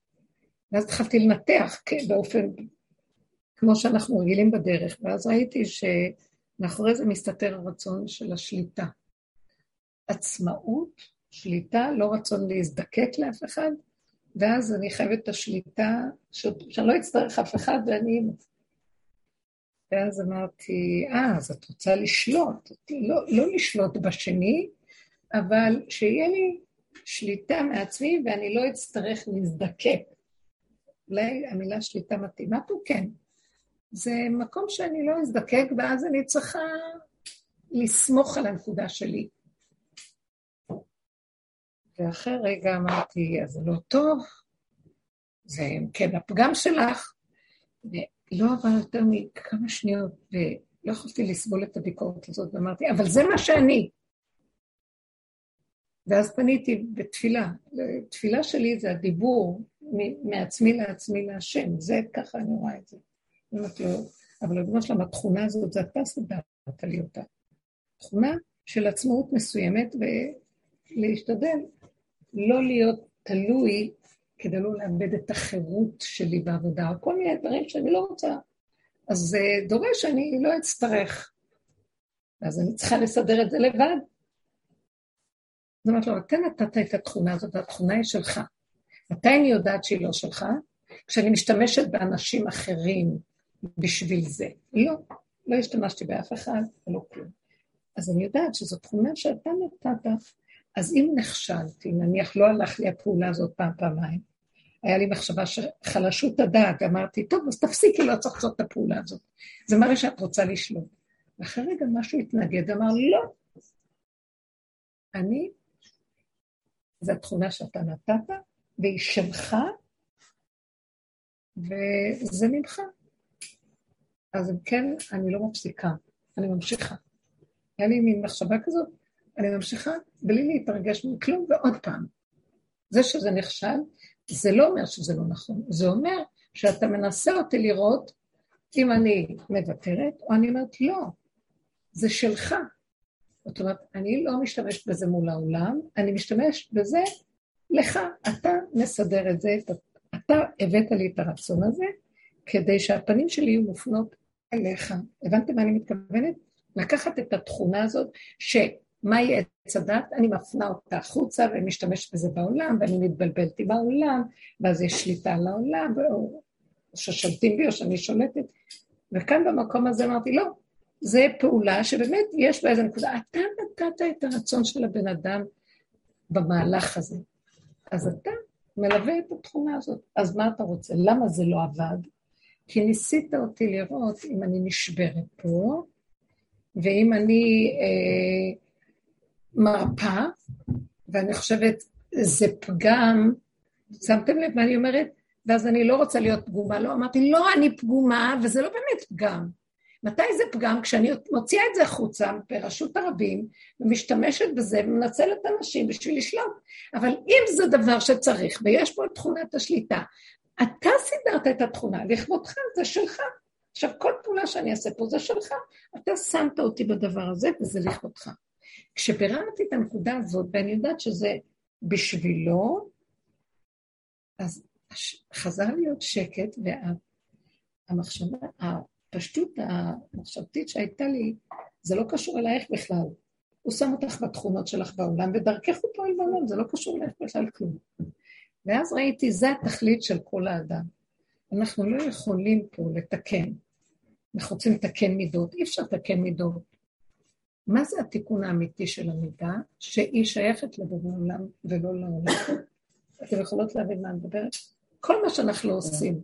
S1: ואז התחלתי לנתח כן, באופן, כמו שאנחנו רגילים בדרך, ואז ראיתי שמאחורי זה מסתתר הרצון של השליטה. עצמאות, שליטה, לא רצון להזדקק לאף אחד, ואז אני חייבת את השליטה, ש... שאני לא אצטרך אף אחד ואני... ואז אמרתי, אה, אז את רוצה לשלוט. לא, לא לשלוט בשני, אבל שיהיה לי שליטה מעצמי ואני לא אצטרך להזדקק. אולי המילה שליטה מתאימה פה? כן. זה מקום שאני לא אזדקק, ואז אני צריכה לסמוך על הנקודה שלי. ואחרי רגע אמרתי, אז לא טוב, זה כן הפגם שלך. ולא עבר יותר מכמה שניות, ולא יכולתי לסבול את הביקורת הזאת, ואמרתי, אבל זה מה שאני. ואז פניתי בתפילה. תפילה שלי זה הדיבור מעצמי לעצמי להשם, זה ככה אני רואה את זה. אומרת לו, אבל ריבונו שלמה, התכונה הזאת, זה אתה סידרת לי אותה. תכונה של עצמאות מסוימת, ולהשתדל לא להיות תלוי כדי לא לאבד את החירות שלי בעבודה, כל מיני דברים שאני לא רוצה. אז זה דורש שאני לא אצטרך. אז אני צריכה לסדר את זה לבד. זאת אומרת לו, אתה נתת את התכונה הזאת, והתכונה היא שלך. מתי אני יודעת שהיא לא שלך? כשאני משתמשת באנשים אחרים בשביל זה. לא, לא השתמשתי באף אחד ולא כלום. אז אני יודעת שזו תכונה שאתה נתת. אז אם נכשלתי, נניח לא הלך לי הפעולה הזאת פעם, פעמיים, היה לי מחשבה שחלשות הדעת, אמרתי, טוב, אז תפסיקי, לא צריך לעשות את הפעולה הזאת. זה מראה שאת רוצה לשלוט. ואחרי רגע משהו התנגד, אמר, לא. אני, זו התכונה שאתה נתת, והיא שלך, וזה ממך. אז אם כן, אני לא מפסיקה, אני ממשיכה. היה לי מין מחשבה כזאת, אני ממשיכה בלי להתרגש מכלום, ועוד פעם. זה שזה נכשל, זה לא אומר שזה לא נכון, זה אומר שאתה מנסה אותי לראות אם אני מוותרת, או אני אומרת, לא, זה שלך. זאת אומרת, אני לא משתמשת בזה מול העולם, אני משתמשת בזה לך, אתה מסדר את זה, אתה הבאת לי את הרצון הזה, כדי שהפנים שלי יהיו מופנות אליך. הבנתם מה אני מתכוונת? לקחת את התכונה הזאת, שמהי עץ הדת? אני מפנה אותה החוצה ומשתמשת בזה בעולם, ואני מתבלבלת עם העולם, ואז יש שליטה על העולם, או ששולטים בי או שאני שולטת. וכאן במקום הזה אמרתי, לא, זה פעולה שבאמת יש בה איזה נקודה. אתה נתת את הרצון של הבן אדם במהלך הזה. אז אתה מלווה את התכונה הזאת. אז מה אתה רוצה? למה זה לא עבד? כי ניסית אותי לראות אם אני נשברת פה, ואם אני אה, מרפה, ואני חושבת, זה פגם, שמתם לב מה אני אומרת? ואז אני לא רוצה להיות פגומה. לא, אמרתי, לא, אני פגומה, וזה לא באמת פגם. מתי זה פגם? כשאני מוציאה את זה החוצה ברשות הרבים, ומשתמשת בזה ומנצלת אנשים בשביל לשלוט. אבל אם זה דבר שצריך, ויש פה את תכונת השליטה, אתה סידרת את התכונה, לכבודך, זה שלך. עכשיו, כל פעולה שאני אעשה פה זה שלך. אתה שמת אותי בדבר הזה, וזה לכבודך. כשביררתי את הנקודה הזאת, ואני יודעת שזה בשבילו, אז חזר להיות שקט, והמחשבה, הפשטות המחשבתית שהייתה לי, זה לא קשור אלייך בכלל. הוא שם אותך בתכונות שלך בעולם, ודרכך הוא פועל בעולם, זה לא קשור אלייך בכלל כלום. ואז ראיתי, זה התכלית של כל האדם. אנחנו לא יכולים פה לתקן. אנחנו רוצים לתקן מידות, אי אפשר לתקן מידות. מה זה התיקון האמיתי של המידה? שהיא שייכת לבורא עולם ולא לעולם. [coughs] אתם יכולות להבין מה אני מדברת? כל מה שאנחנו עושים,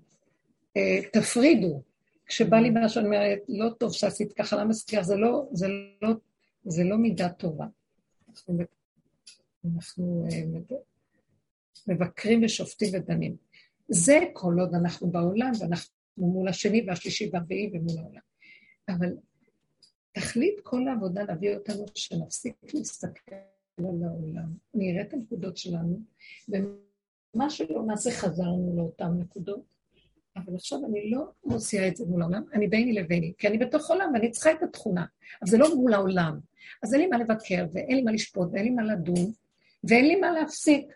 S1: אה, תפרידו. כשבא לי משהו, אני אומרת, לא טוב שעשית ככה, למה ככה? זה לא, זה לא, זה לא מידה טובה. אנחנו, אנחנו אה, מבקרים ושופטים ודנים. זה כל עוד אנחנו בעולם, ואנחנו מול השני והשלישי והרביעי ומול העולם. אבל תכלית כל העבודה להביא אותנו שנפסיק להסתכל על העולם, נראה את הנקודות שלנו, ומה שלא נעשה חזרנו לאותן נקודות, אבל עכשיו אני לא מוציאה את זה מול העולם, אני ביני לביני, כי אני בתוך עולם ואני צריכה את התכונה, אבל זה לא מול העולם. אז אין לי מה לבקר, ואין לי מה לשפוט, ואין לי מה לדון, ואין לי מה להפסיק.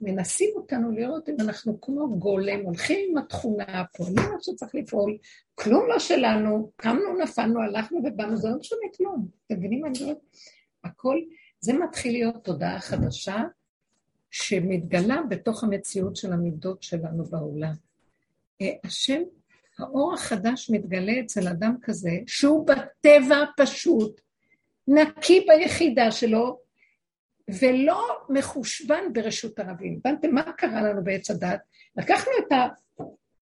S1: מנסים אותנו לראות אם אנחנו כמו גולם, הולכים עם התכונה, פועלים מה שצריך לפעול, כלום לא שלנו, קמנו, נפלנו, הלכנו ובאנו, זה לא משנה כלום. אתם מבינים מה אני אומרת? הכל, זה מתחיל להיות תודעה חדשה שמתגלה בתוך המציאות של המידות שלנו בעולם. אה, השם, האור החדש מתגלה אצל אדם כזה, שהוא בטבע פשוט, נקי ביחידה שלו, ולא מחושבן ברשות הרבים. הבנתם מה קרה לנו בעץ הדת? לקחנו את ה...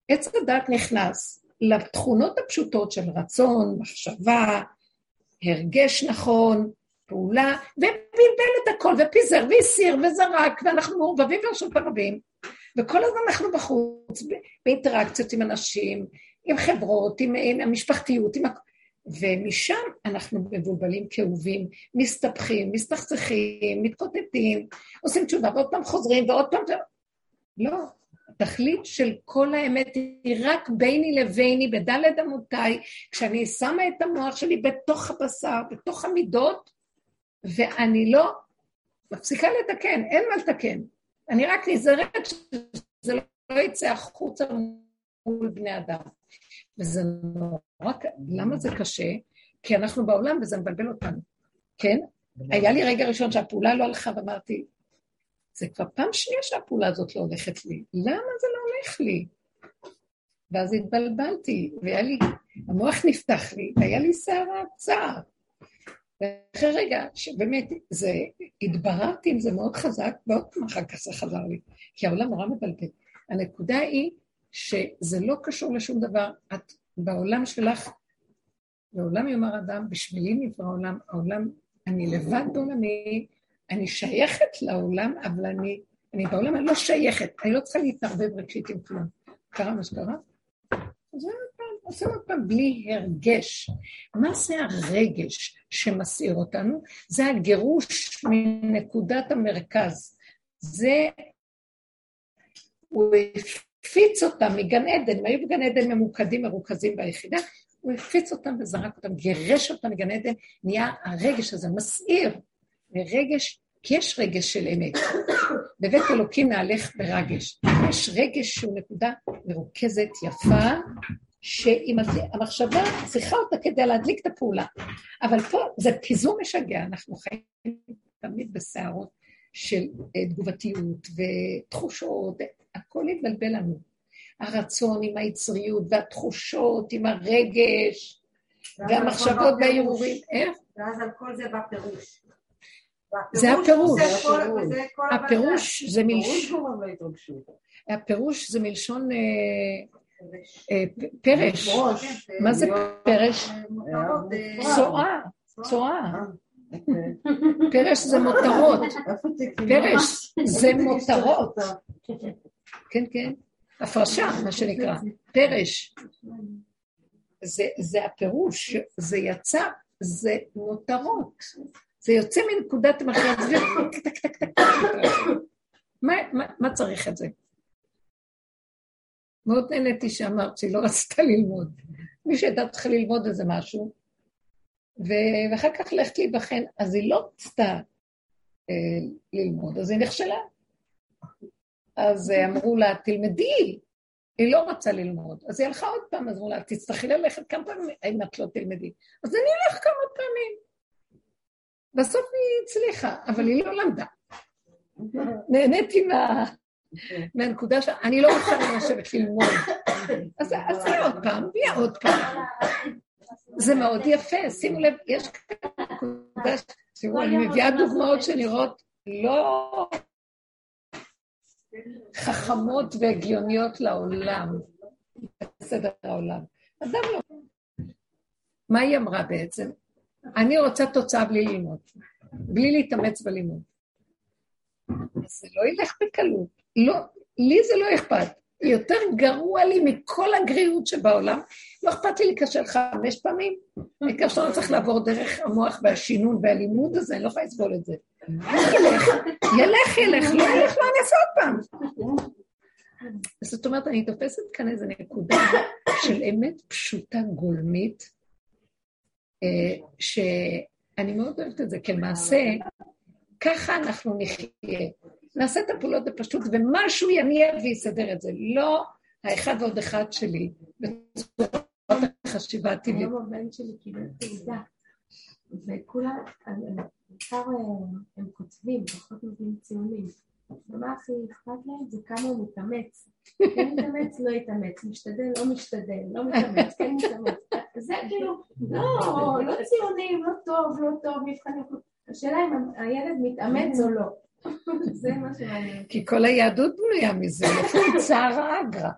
S1: עץ הדת נכנס לתכונות הפשוטות של רצון, מחשבה, הרגש נכון, פעולה, ובלבל את הכל, ופיזר, והסיר, וזרק, ואנחנו מעורבבים ברשות הרבים, וכל הזמן אנחנו בחוץ, באינטראקציות עם אנשים, עם חברות, עם, עם המשפחתיות, עם הכ... ומשם אנחנו מבולבלים כאובים, מסתבכים, מסתכסכים, מתקוטטים, עושים תשובה, ועוד פעם חוזרים, ועוד פעם... לא, התכלית של כל האמת היא רק ביני לביני, בדלת אמותיי, כשאני שמה את המוח שלי בתוך הבשר, בתוך המידות, ואני לא מפסיקה לתקן, אין מה לתקן. אני רק נזהרת שזה לא יצא החוצה מול בני אדם. וזה נורא, למה זה קשה? כי אנחנו בעולם וזה מבלבל אותנו, כן? היה לי רגע ראשון שהפעולה לא הלכה ואמרתי, זה כבר פעם שנייה שהפעולה הזאת לא הולכת לי, למה זה לא הולך לי? ואז התבלבלתי, והיה לי, המוח נפתח לי, והיה לי שערה צער. ואחרי רגע, שבאמת, זה, התבררתי עם זה מאוד חזק, ועוד פעם אחר כך זה חזר לי, כי העולם נורא מבלבל. הנקודה היא שזה לא קשור לשום דבר. את בעולם שלך, לעולם יאמר אדם, בשבילי נברא העולם, העולם, אני לבד בעולמי, אני שייכת לעולם, אבל אני, אני בעולם, אני לא שייכת, אני לא צריכה להתערבב רגשית עם כלום. קרה מה שקרה? אז עושים עוד פעם בלי הרגש. מה זה הרגש שמסעיר אותנו? זה הגירוש מנקודת המרכז. זה, הוא הקפיץ אותם מגן עדן, הם היו בגן עדן ממוקדים, מרוכזים ביחידה, הוא הקפיץ אותם וזרק אותם, גירש אותם מגן עדן, נהיה הרגש הזה מסעיר, רגש, כי יש רגש של אמת. בבית אלוקים נהלך ברגש. יש רגש שהוא נקודה מרוכזת, יפה, שאם המחשבה צריכה אותה כדי להדליק את הפעולה. אבל פה זה פיזור משגע, אנחנו חיים תמיד בסערות של אה, תגובתיות ותחושות, הכל התבלבל לנו. הרצון עם היצריות והתחושות, עם הרגש, והמחשבות והערעורים. איך?
S3: ואז על כל זה בא פירוש.
S1: זה הפירוש. הפירוש זה מלשון... הפירוש זה מלשון אה, פרש. מה זה פרש? צואה. צואה. פרש זה מותרות. פרש זה מותרות. [laughs] כן, כן. הפרשה, מה שנקרא. פרש. זה, זה הפירוש, זה יצא, זה מותרות. זה יוצא מנקודת המחיה, טק, טק. מה צריך את זה? מאוד נהניתי שאמרת שהיא לא רצתה ללמוד. מי שהייתה צריכה ללמוד איזה משהו, ואחר כך ללכת להיבחן, אז היא לא רצתה אה, ללמוד, אז היא נכשלה. אז אה, אמרו לה, תלמדי. היא לא רצה ללמוד. אז היא הלכה עוד פעם, אז אמרו לה, תצטרכי ללכת כמה פעמים, אם את לא תלמדי. אז אני אלך כמה פעמים. בסוף היא הצליחה, אבל היא לא למדה. נהניתי מה... מהנקודה ש... אני לא רוצה לשבת ללמוד. אז זה עוד פעם, ויהיה עוד פעם. זה מאוד יפה, שימו לב, יש כאן נקודה, תראו, אני מביאה דוגמאות שנראות לא חכמות והגיוניות לעולם. בסדר העולם. אדם לא... מה היא אמרה בעצם? אני רוצה תוצאה בלי ללמוד, בלי להתאמץ בלימוד. זה לא ילך בקלות. לא, לי זה לא אכפת. יותר גרוע לי מכל הגריעות שבעולם. לא אכפת לי להיכשל חמש פעמים, העיקר שאתה צריך לעבור דרך המוח והשינון והלימוד הזה, אני לא יכולה לסבול את זה. ילך, ילך, ילך, לא ילך, לא אני אעשה עוד פעם. זאת אומרת, אני תופסת כאן איזו נקודה של אמת פשוטה גולמית, אה, שאני מאוד אוהבת את זה כמעשה, ככה אנחנו נחיה. נעשה את הפעולות בפשטות, ומשהו יניע ויסדר את זה. לא האחד ועוד אחד שלי, בצורת החשיבה הטבעית.
S5: היום הבן שלי קיבל תעודה, וכולם, בעיקר אה, הם כותבים, פחות נותנים ציונים. ומה הכי אכפת להם זה כמה הוא מתאמץ. כן מתאמץ, לא יתאמץ, משתדל, לא משתדל, לא מתאמץ, כן מתאמץ. זה כאילו, לא, לא ציונים, לא טוב, לא טוב, מבחנים. השאלה אם הילד מתאמץ או לא. זה מה שמעניין.
S1: כי כל היהדות בנויה מזה, לפי צער אגרא.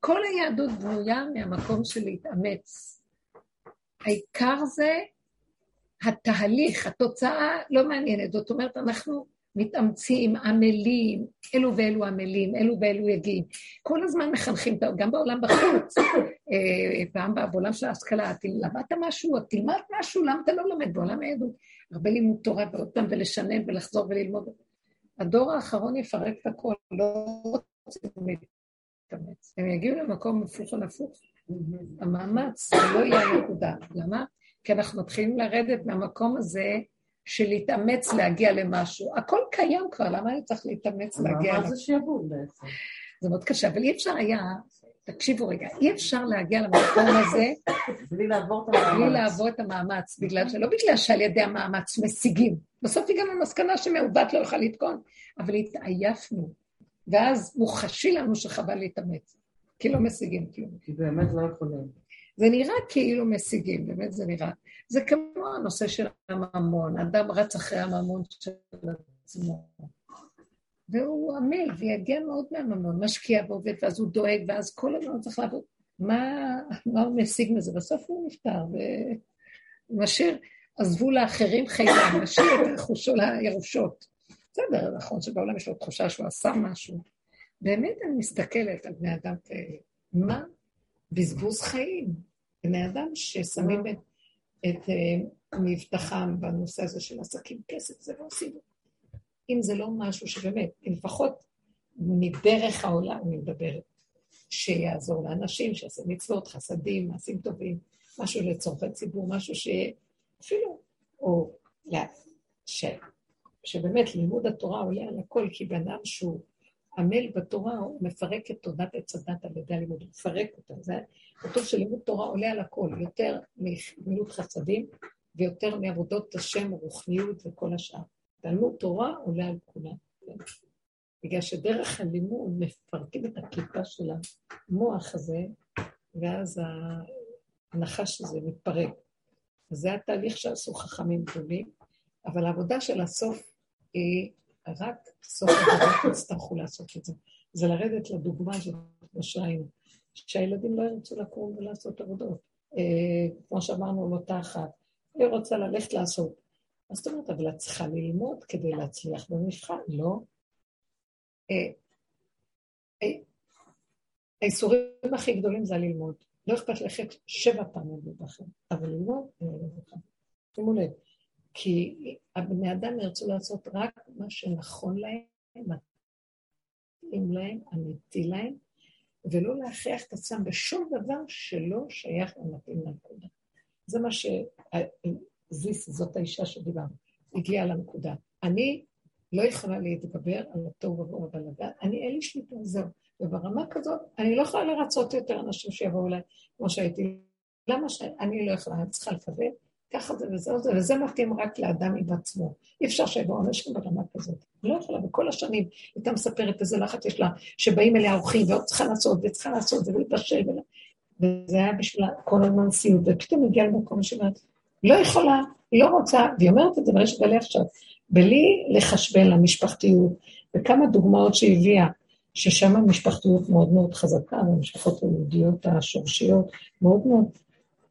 S1: כל היהדות בנויה מהמקום של להתאמץ. העיקר זה התהליך, התוצאה לא מעניינת. זאת אומרת, אנחנו מתאמצים, עמלים, אלו ואלו עמלים, אלו ואלו יגיעים. כל הזמן מחנכים, גם בעולם בחוץ, אה, פעם בעולם של ההשכלה, למדת משהו, תלמד משהו, למה אתה לא לומד בעולם העדות? הרבה לימוד תורה ועוד פעם ולשנן ולחזור וללמוד. הדור האחרון יפרק את הכל, לא רוצים להתאמץ. הם יגיעו למקום הפוך על הפוך. המאמץ זה לא יהיה הנקודה. למה? כי אנחנו מתחילים לרדת מהמקום הזה של להתאמץ להגיע למשהו. הכל קיים כבר, למה אני צריך להתאמץ להגיע
S2: למשהו? מה זה שיבוד בעצם?
S1: זה מאוד קשה, אבל אי אפשר היה, תקשיבו רגע, אי אפשר להגיע למקום הזה
S2: המאמץ.
S1: בלי לעבור את המאמץ, בגלל שלא בגלל שעל ידי המאמץ משיגים. בסוף הגענו למסקנה שמעוות לא יוכל לתקון, אבל התעייפנו, ואז מוחשי לנו שחבל להתאמץ, כי לא משיגים כלום.
S2: כי באמת לא יכולים.
S1: זה נראה כאילו משיגים, באמת זה נראה. זה כמו הנושא של הממון, אדם רץ אחרי הממון של עצמו. והוא עמל ויגיע מאוד מהממון, משקיע ועובד, ואז הוא דואג, ואז כל הזמן צריך לעבוד. מה, מה הוא משיג מזה? בסוף הוא נפטר, ומשאיר, עזבו לאחרים חיים, משאיר את רכושו לירושות. בסדר, נכון שבעולם יש לו תחושה שהוא עשה משהו. באמת אני מסתכלת על בני אדם כאלה. מה? בזבוז חיים. בני אדם ששמים את, את uh, מבטחם בנושא הזה של עסקים כסף, זה לא עושים. אם זה לא משהו שבאמת, לפחות מדרך העולם אני מדברת, שיעזור לאנשים, שיעשה מצוות, חסדים, מעשים טובים, משהו לצורכי ציבור, משהו שאפילו, או לה, ש, שבאמת לימוד התורה עולה על הכל, כי בן אדם שהוא עמל בתורה, הוא מפרק את תודעת עץ הדת על ידי הלימוד, הוא מפרק אותה. זה כתוב שלימוד תורה עולה על הכל, יותר מגמילות חסדים ויותר מעבודות השם, רוחניות וכל השאר. תלמוד תורה עולה על כולם. בגלל שדרך הלימוד מפרקים את הקליפה של המוח הזה, ואז הנחש הזה מתפרק. זה התהליך שעשו חכמים גדולים, אבל העבודה של הסוף רק סוף הדבר יצטרכו לעשות את זה. זה לרדת לדוגמה כמו שהיינו, שהילדים לא ירצו לקום ולעשות עבודות. אה, כמו שאמרנו על אותה אחת, היא רוצה ללכת לעשות. מה זאת אומרת, אבל את צריכה ללמוד כדי להצליח במבחן, לא? אה, אה, האיסורים הכי גדולים זה ללמוד. לא אכפת ללכת שבע פעמים בבחן, אבל ללמוד, שימו לב, כי הבני אדם ירצו לעשות רק מה שנכון להם, מתאים להם, אמיתי להם, ולא להכריח את עצמם בשום דבר שלא שייך ומתאים לנקודה. זה מה ש... זיס, זאת האישה שדיברנו, הגיעה לנקודה. אני לא יכולה להתגבר על התוהו ובוהו ובלגן, אני אין לי שליטה, זהו. וברמה כזאת, אני לא יכולה לרצות יותר אנשים שיבואו אליי כמו שהייתי. למה שאני לא יכולה? אני צריכה לקבל ככה זה וזהו זה, וזה מתאים רק לאדם עם עצמו. אי אפשר שיבואו אנשים ברמה כזאת. אני לא יכולה, וכל השנים הייתה מספרת איזה לחץ יש לה, שבאים אליה אורחים, ועוד צריכה לעשות, וצריכה לעשות, ולהתבשל, וזה היה בשבילה כל הזמן סיוט, ופתאום הגיעה למקום שאומרת, לא יכולה, היא לא רוצה, והיא אומרת את זה ברשת גלי עכשיו, בלי לחשבן למשפחתיות, וכמה דוגמאות שהיא הביאה, ששם המשפחתיות מאוד מאוד חזקה, המשפחות היהודיות השורשיות, מאוד מאוד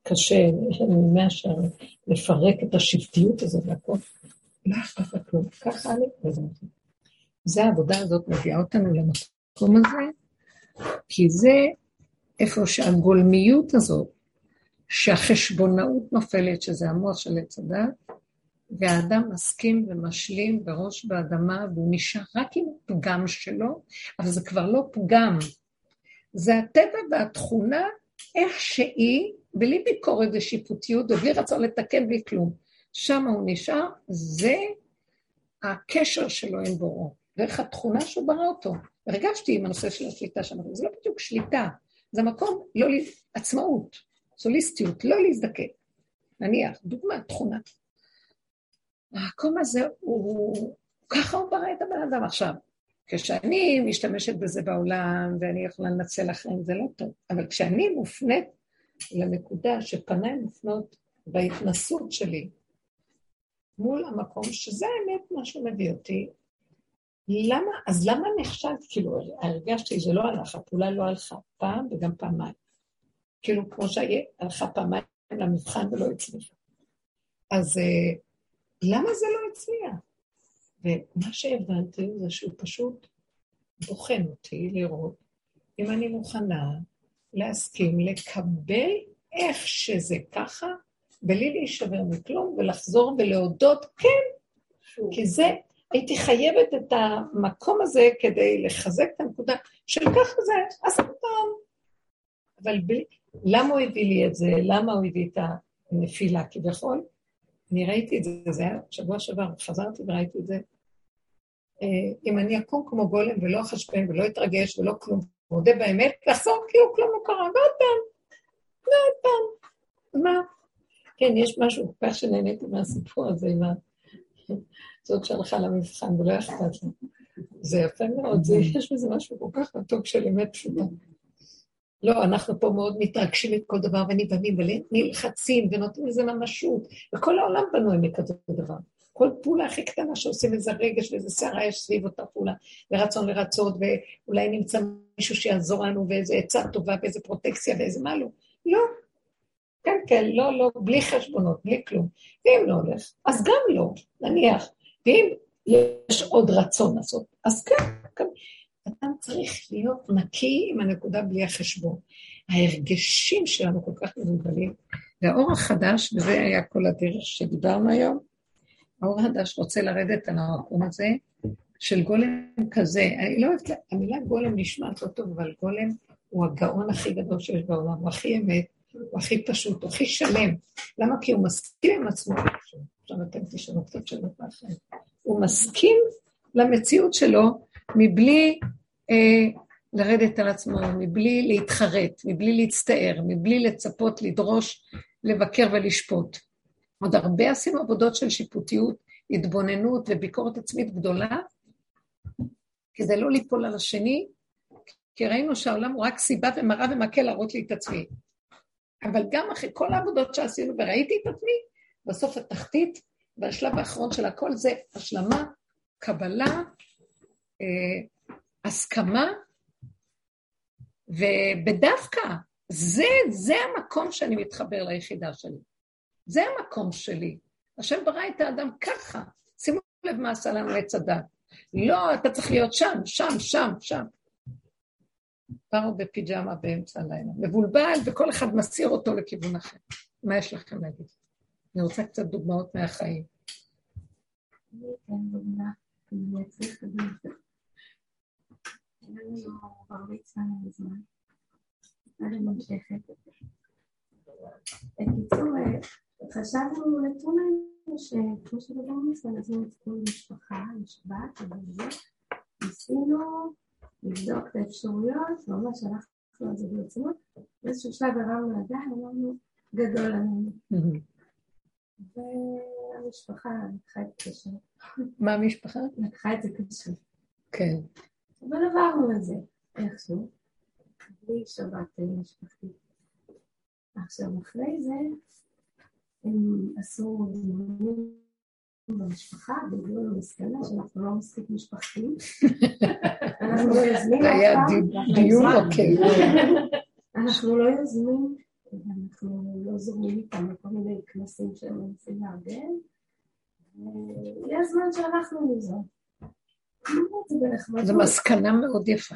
S1: קשה, יש לנו מאה שערים, לפרק את השבטיות הזאת והכל. לא אכפת לה כלום, ככה אני וזהו. זה העבודה הזאת מביאה אותנו למקום הזה, כי זה איפה שהגולמיות הזאת, שהחשבונאות נופלת, שזה המוח של עץ הדת, והאדם מסכים ומשלים בראש באדמה, והוא נשאר רק עם הפגם שלו, אבל זה כבר לא פגם. זה הטבע והתכונה, איך שהיא, בלי ביקורת ושיפוטיות, ובלי רצון לתקן בלי כלום. שם הוא נשאר, זה הקשר שלו עם בוראו, ואיך התכונה שהוא ברא אותו. הרגשתי עם הנושא של השליטה שלנו, זה לא בדיוק שליטה, זה מקום, לא, עצמאות, סוליסטיות, לא להזדקק. נניח, דוגמה, תכונה. המקום הזה הוא, ככה הוא ברא את הבן אדם עכשיו. כשאני משתמשת בזה בעולם ואני יכולה לנצל אחרים, זה לא טוב. אבל כשאני מופנית לנקודה שפניי מופנות בהתנסות שלי מול המקום שזה האמת מה שמביא אותי, למה, אז למה נחשב, כאילו, הרגשתי שזה לא הלך, הפעולה לא הלכה פעם וגם פעמיים. כאילו, כמו שהלכה פעמיים למבחן ולא הצליחה. אז אה, למה זה לא הצליח? ומה שהבנתי זה שהוא פשוט בוחן אותי לראות אם אני מוכנה להסכים לקבל איך שזה ככה, בלי להישבר מכלום, ולחזור ולהודות כן, כי זה, הייתי חייבת את המקום הזה כדי לחזק את הנקודה של ככה זה, אז פעם. אבל בלי, למה הוא הביא לי את זה? למה הוא הביא את הנפילה כביכול? אני ראיתי את זה, זה היה שבוע שעבר, חזרתי וראיתי את זה. אה, אם אני אקום כמו גולם ולא אחשבן ולא אתרגש ולא כלום, מודה באמת, לחזור כאילו כלום לא קרה, ועוד פעם, ועוד פעם. מה? כן, יש משהו כל כך שנהניתי מהסיפור הזה עם זאת שהלכה למבחן ולא אכפת לה. זה יפה מאוד, זה, יש בזה משהו כל כך מתוק של אמת פשוטה. לא, אנחנו פה מאוד מתרגשים את כל דבר ונבהמים ונלחצים ונותנים לזה ממשות, וכל העולם בנוי מכזה דבר. כל פעולה הכי קטנה שעושים איזה רגש ואיזה סערה יש סביב אותה פעולה, ורצון לרצות, ואולי נמצא מישהו שיעזור לנו, ואיזה עצה טובה, ואיזה פרוטקציה, ואיזה מה לא. לא. כן, כן, לא, לא, בלי חשבונות, בלי כלום. ואם לא הולך, אז גם לא, נניח. ואם יש עוד רצון לעשות, אז כן, כן. אדם צריך להיות נקי עם הנקודה בלי החשבון. ההרגשים שלנו כל כך מבולבלים, והאור החדש, וזה היה כל הדרך שדיברנו היום, האור החדש רוצה לרדת על המקום הזה של גולם כזה. אני לא אוהבת, המילה גולם נשמעת לא טוב, אבל גולם הוא הגאון הכי גדול שיש בעולם, הוא הכי אמת, הוא הכי פשוט, הוא הכי שלם. למה? כי הוא מסכים עם עצמו. עכשיו אתם תשאלו קצת שאלות מאחרים. הוא מסכים למציאות שלו מבלי אה, לרדת על עצמו, מבלי להתחרט, מבלי להצטער, מבלי לצפות, לדרוש, לבקר ולשפוט. עוד הרבה עשינו עבודות של שיפוטיות, התבוננות וביקורת עצמית גדולה, כדי לא ליפול על השני, כי ראינו שהעולם הוא רק סיבה ומראה ומקל להראות לי את עצמי. אבל גם אחרי כל העבודות שעשינו וראיתי את עצמי, בסוף התחתית והשלב האחרון של הכל זה השלמה, קבלה, אה, הסכמה, ובדווקא זה, זה המקום שאני מתחבר ליחידה שלי. זה המקום שלי. השם ברא את האדם ככה. שימו לב מה עשה לנו עץ הדת. לא, אתה צריך להיות שם, שם, שם, שם. פרו בפיג'מה באמצע הלילה. מבולבל, וכל אחד מסיר אותו לכיוון אחר. מה יש לכם להגיד? אני רוצה קצת דוגמאות מהחיים. דוגמה.
S5: בקיצור, חשבנו לתומנו שכמו שדיברנו על זה, נצטרכו משפחה, לשבת, וזה, ניסינו לבדוק את האפשרויות, ממש הלכנו על זה ברצינות, באיזשהו שלב הרמנו ידיים, אמרנו, גדול עלינו. והמשפחה לקחה את קשר.
S1: מה המשפחה?
S5: לקחה את זה קשה.
S1: כן.
S5: אבל עברנו את זה, איכשהו, בלי שבת משפחתית. עכשיו, אחרי זה, הם עשו דיונים במשפחה, והגיעו למסקנה שאנחנו לא מספיק משפחתיים. [laughs] אנחנו לא יוזמים
S1: זה היה דיון נוקב. [laughs]
S5: אנחנו לא יוזמים, ואנחנו לא זורמים איתם לכל מיני כנסים שהם מנסים לארגן. ויש זמן שאנחנו. זה בנחמדות.
S1: זו מסקנה מאוד יפה. [laughs]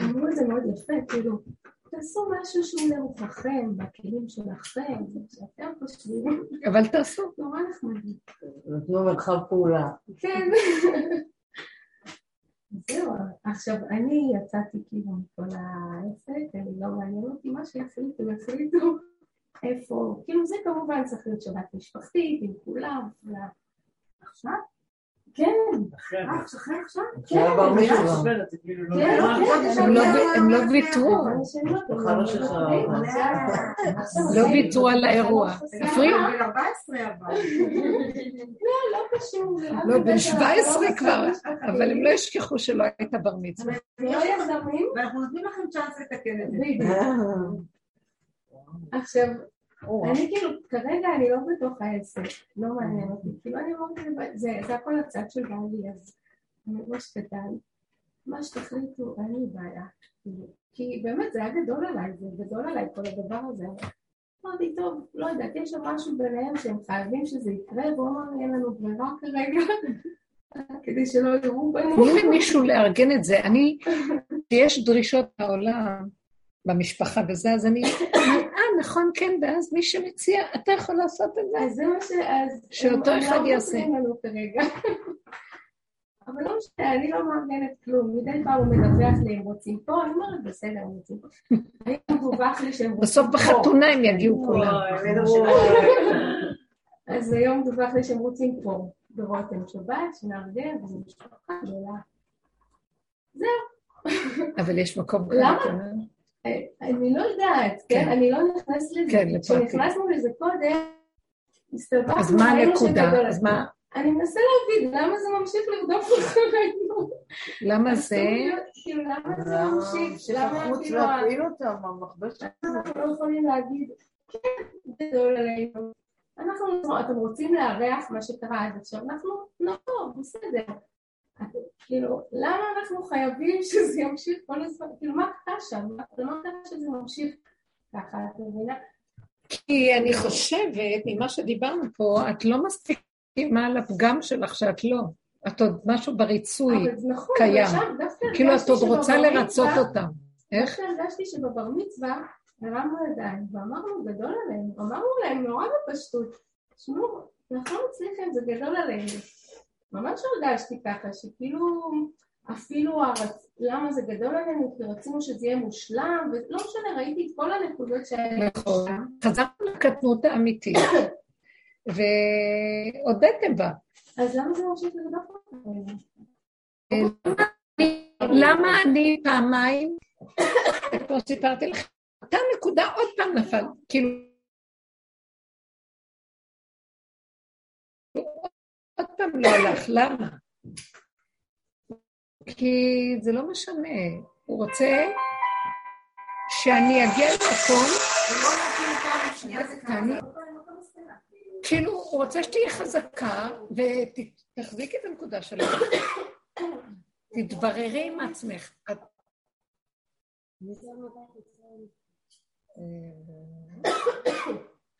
S5: אמרו את זה מאוד יפה, כאילו, תעשו משהו שהוא לרוחכם, בכלים שלכם, שאתם חושבים,
S1: אבל תעשו.
S5: נורא נחמד.
S2: נתנו מרחב פעולה.
S5: כן. זהו, עכשיו אני יצאתי כאילו מכל העסק, אני לא מעניין אותי מה שיחליטו, יחליטו איפה, כאילו זה כמובן צריך להיות שבת משפחתית עם כולם. עכשיו? כן, אה, עכשיו? כן,
S4: זה כאילו לא...
S5: כן. כן,
S1: הם לא- לא ויתרו.
S2: לא
S1: ויתרו על האירוע. הפריעו.
S3: בגיל 14 אבל. [laughs]
S5: לא, לא
S1: בן
S5: בגלל
S1: 17
S5: לא
S1: כבר. אבל הם לא ישכחו שלא הייתה בר מצווה.
S3: ואנחנו נותנים לכם צ'אנס לתקן את זה.
S5: בדיוק. עכשיו, אני כאילו, כרגע אני לא בתוך העסק, לא מעניין אותי, כאילו אני אמרתי, זה הכל הצד של בעלי, אז אני ממש קטן, מה שתחליטו, אין לי בעיה, כאילו, כי באמת זה היה גדול עליי, זה גדול עליי כל הדבר הזה, אמרתי, טוב, לא יודעת, יש שם משהו ביניהם שהם חייבים שזה יקרה, והוא אמר, אין לנו ברירה כרגע, [laughs] כדי שלא יראו בנו.
S1: תני למישהו לארגן את זה. אני, כשיש דרישות בעולם, במשפחה וזה, אז אני, נכון, כן, ואז מי שמציע, אתה יכול לעשות את זה.
S5: אז זה מה ש... אז...
S1: שאותו אחד יעשה. [laughs]
S5: אבל לא משנה, אני לא מארגנת כלום. מדי פעם הוא מדווח לי, הם רוצים פה, אני אומרת, בסדר, הם רוצים פה. [laughs] היום דווח לי שהם רוצים
S1: בסוף
S5: פה.
S1: בחתונה הם יגיעו [laughs] כולם.
S5: אז היום דווח לי שהם רוצים פה, ברותם שבת, שנארגן, וזו משפחה גדולה.
S1: אבל יש מקום
S5: למה?
S1: כזה.
S5: אה, אני לא יודעת, כן?
S1: כן.
S5: אני לא נכנסת לזה.
S1: כן, לפרטים.
S5: כשנכנסנו לזה קודם, הסתבכנו,
S1: אז מה הנקודה? אז מה,
S5: אני מנסה להבין למה זה ממשיך לרדוף אחרינו.
S1: למה זה?
S5: כאילו, למה זה
S2: למה
S5: ממשיך? למה כאילו
S2: להפעיל אותם, המכבש
S5: אנחנו לא יכולים להגיד, כן, גדול עלינו. אנחנו, לא- אתם רוצים לארח מה שקרה עד עכשיו, אנחנו, לא, בסדר. כאילו, למה אנחנו חייבים שזה ימשיך כל הזמן? כאילו, מה קרה שם? מה קרה שזה ממשיך ככה, את מבינה?
S1: כי אני חושבת, ממה שדיברנו פה, את לא מסכימה על הפגם שלך שאת לא. את עוד משהו בריצוי.
S5: נכון,
S1: קיים. כאילו את עוד רוצה לרצות אותם. איך?
S5: הרגשתי שבבר מצווה הרמנו ידיים ואמרנו גדול עלינו, אמרנו להם נורא בפשטות, תשמעו, אנחנו לא מצליחים, זה גדול עלינו. ממש הרגשתי ככה, שכאילו אפילו הרצ... למה זה גדול עלינו, כי רצינו שזה יהיה מושלם, ולא משנה, ראיתי את כל הנקודות שהיו
S1: נכון. חזרנו לקטנות האמיתית. [laughs] והודיתם בה.
S5: אז למה זה ממשיך לרדוף אותנו?
S1: למה אני פעמיים, כמו שסיפרתי לך, אותה נקודה עוד פעם נפל, כאילו... עוד פעם לא הלך, למה? כי זה לא משנה, הוא רוצה שאני אגיע למקום. כאילו, הוא רוצה שתהיי חזקה ותחזיקי את הנקודה שלך. תתבררי עם עצמך. את...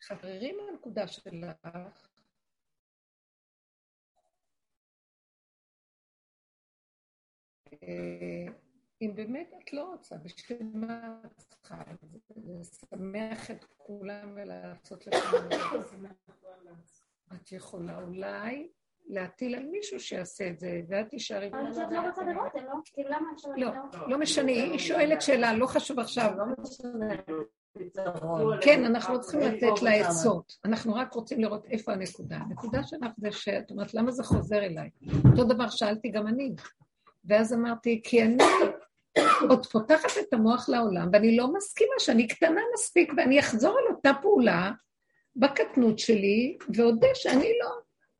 S1: חבררי מהנקודה שלך. אם באמת את לא רוצה, בשביל מה את צריכה? לשמח את כולם ולעשות לכולם. את יכולה אולי להטיל על מישהו שיעשה את זה, ואת תישארי...
S6: אבל שאת לא רוצה לראות, לא, כאילו למה אפשר
S1: לא,
S6: לראות?
S1: לא משנה, היא שואלת שאלה, לא חשוב עכשיו.
S2: לא.
S1: כן, אנחנו לא צריכים לתת לה עצות, אנחנו רק רוצים לראות איפה הנקודה. הנקודה שלך זה שאת אומרת, למה זה חוזר אליי? אותו דבר שאלתי גם אני. ואז אמרתי, כי אני עוד פותחת את המוח לעולם, ואני לא מסכימה שאני קטנה מספיק, ואני אחזור על אותה פעולה בקטנות שלי, ואודה שאני לא.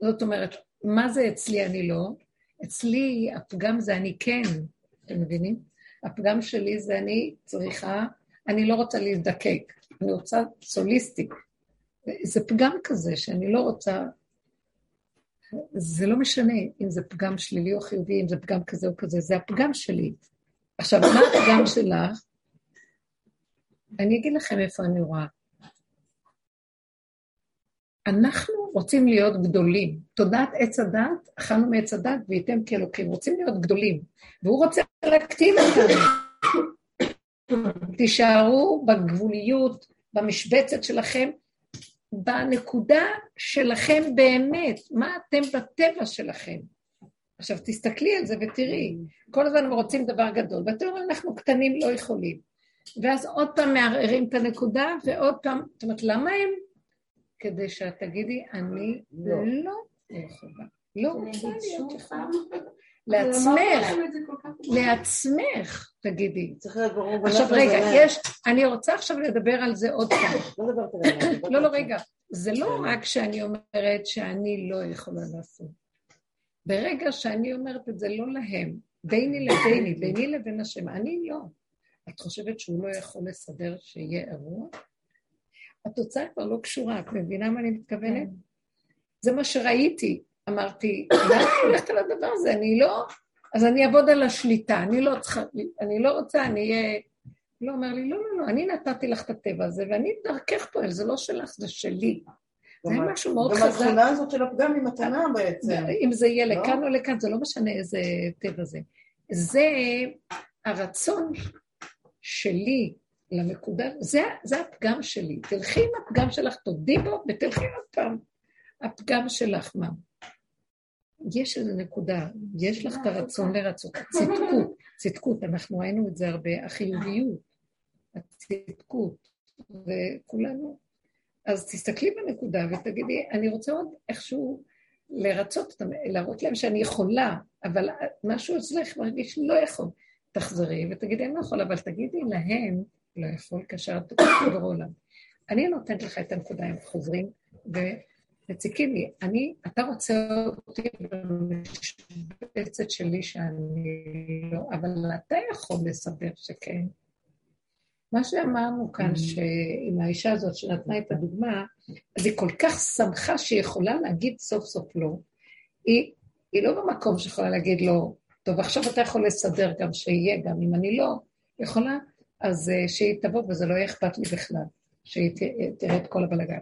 S1: זאת אומרת, מה זה אצלי אני לא? אצלי הפגם זה אני כן, אתם מבינים? הפגם שלי זה אני צריכה, אני לא רוצה להזדקק, אני רוצה סוליסטית. זה פגם כזה שאני לא רוצה, זה לא משנה אם זה פגם שלילי או חיובי, אם זה פגם כזה או כזה, זה הפגם שלי. עכשיו, מה הפגם שלך? אני אגיד לכם איפה אני רואה. אנחנו רוצים להיות גדולים. תודעת עץ הדת, אכלנו מעץ הדת וייתם כאלוקים. רוצים להיות גדולים. והוא רוצה להקטין אותנו. תישארו בגבוליות, במשבצת שלכם, בנקודה שלכם באמת, מה אתם בטבע שלכם. עכשיו תסתכלי על זה ותראי, כל הזמן הם רוצים דבר גדול, ואתם אומרים אנחנו קטנים לא יכולים. ואז עוד פעם מערערים את הנקודה, ועוד פעם, זאת אומרת, למה הם? כדי שאת תגידי, אני לא, לא יכולה. לא רוצה להיות יכולה. לעצמך, לעצמך, תגידי.
S2: צריך להיות ברור.
S1: עכשיו רגע, יש, אני רוצה עכשיו לדבר על זה עוד פעם. [coughs]
S2: לא עליהם.
S1: לא, לא, רגע. זה לא רק שאני אומרת שאני לא יכולה לעשות. ברגע שאני אומרת את זה לא להם, ביני לביני, ביני לבין השם, אני לא. את חושבת שהוא לא יכול לסדר שיהיה אירוע? התוצאה כבר לא קשורה, את מבינה מה אני מתכוונת? זה מה שראיתי. אמרתי, למה אני הולכת על הדבר הזה? אני לא... אז אני אעבוד על השליטה, אני לא צריכה, אני לא רוצה, אני אהיה... לא, אומר לי, לא, לא, לא, אני נתתי לך את הטבע הזה, ואני דרכך פועל, זה לא שלך, זה שלי. זה
S2: גם-
S1: משהו מאוד
S2: גם
S1: חזק.
S2: התכונה הזאת של הפגם היא מתנה בעצם.
S1: אם זה יהיה
S2: לא?
S1: לכאן או לכאן, זה לא משנה איזה טבע זה. זה הרצון שלי לנקודה, זה, זה הפגם שלי. תלכי עם הפגם שלך, תודי בו ותלכי עוד פעם. הפגם שלך, מה? יש איזו נקודה, יש לך את הרצון לרצות, הצדקות, צדקות, אנחנו ראינו את זה הרבה, החיוביות, הצדקות, וכולנו. אז תסתכלי בנקודה ותגידי, אני רוצה עוד איכשהו לרצות אותם, להראות להם שאני יכולה, אבל משהו אצלך מרגיש לא יכול. תחזרי ותגידי, אני לא יכול, אבל תגידי להם, לא יכול, כאשר את תקשיב [coughs] בעולם. אני נותנת לך את הנקודה, הם חוזרים ומציקים לי. אני, אתה רוצה אותי במשבצת שלי שאני לא, אבל אתה יכול לסדר שכן. מה שאמרנו כאן, שעם האישה הזאת שנתנה את הדוגמה, אז היא כל כך שמחה שהיא יכולה להגיד סוף סוף לא. היא, היא לא במקום שיכולה להגיד לא, טוב, עכשיו אתה יכול לסדר גם שיהיה, גם אם אני לא יכולה, אז uh, שהיא תבוא וזה לא יהיה אכפת לי בכלל, שהיא תראה את כל הבלגן.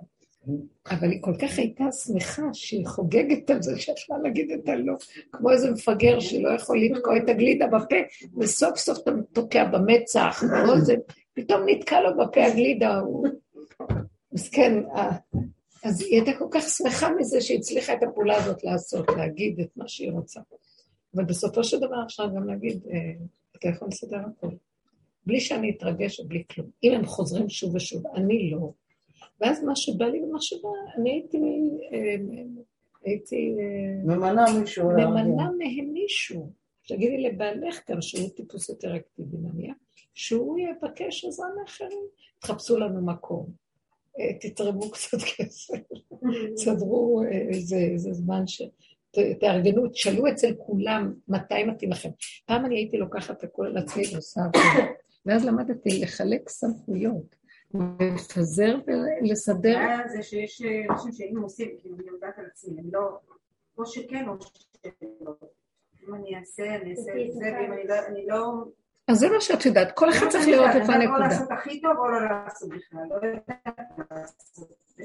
S1: אבל היא כל כך הייתה שמחה שהיא חוגגת על זה שיכולה להגיד את הלא, כמו איזה מפגר שלא יכול לתקוע את הגלידה בפה, וסוף סוף אתה תוקע במצח, באוזן, פתאום נתקע לו בפה הגלידה, הוא מסכן. אה, אז היא הייתה כל כך שמחה מזה שהיא הצליחה את הפעולה הזאת לעשות, להגיד את מה שהיא רוצה. אבל בסופו של דבר אפשר גם להגיד, אה, אתה יכול לסדר הכל. בלי שאני אתרגש ובלי כלום. אם הם חוזרים שוב ושוב, אני לא. ואז מה שבא לי ומה שבא, אני הייתי, אה, הייתי אה,
S2: ממנה מישהו.
S1: ממנה מהם מישהו. תגידי לבעלך כאן, שהוא טיפוס יותר אקטיבי נניח, שהוא יבקש עזרה מאחרים. תחפשו לנו מקום, אה, תתרמו [laughs] קצת כסף, תסדרו איזה, איזה זמן ש... תארגנו, תשאלו אצל כולם מתי מתאים לכם. פעם אני הייתי לוקחת הכל על עצמי ועושה עבודה, [coughs] ואז למדתי לחלק סמכויות, לפזר ולסדר.
S3: הבעיה זה שיש אה, אנשים שאם עושים, כאילו אני יודעת על עצמי, אני לא, או שכן או שלא. אם אני אעשה, אני אעשה את זה, ואם אני לא, לא...
S1: אז זה מה שאת יודעת, כל אחד צריך לראות איפה
S3: אני יודעת או
S1: הנקודה.
S3: לעשות הכי טוב או לא לעשות בכלל, לא יודעת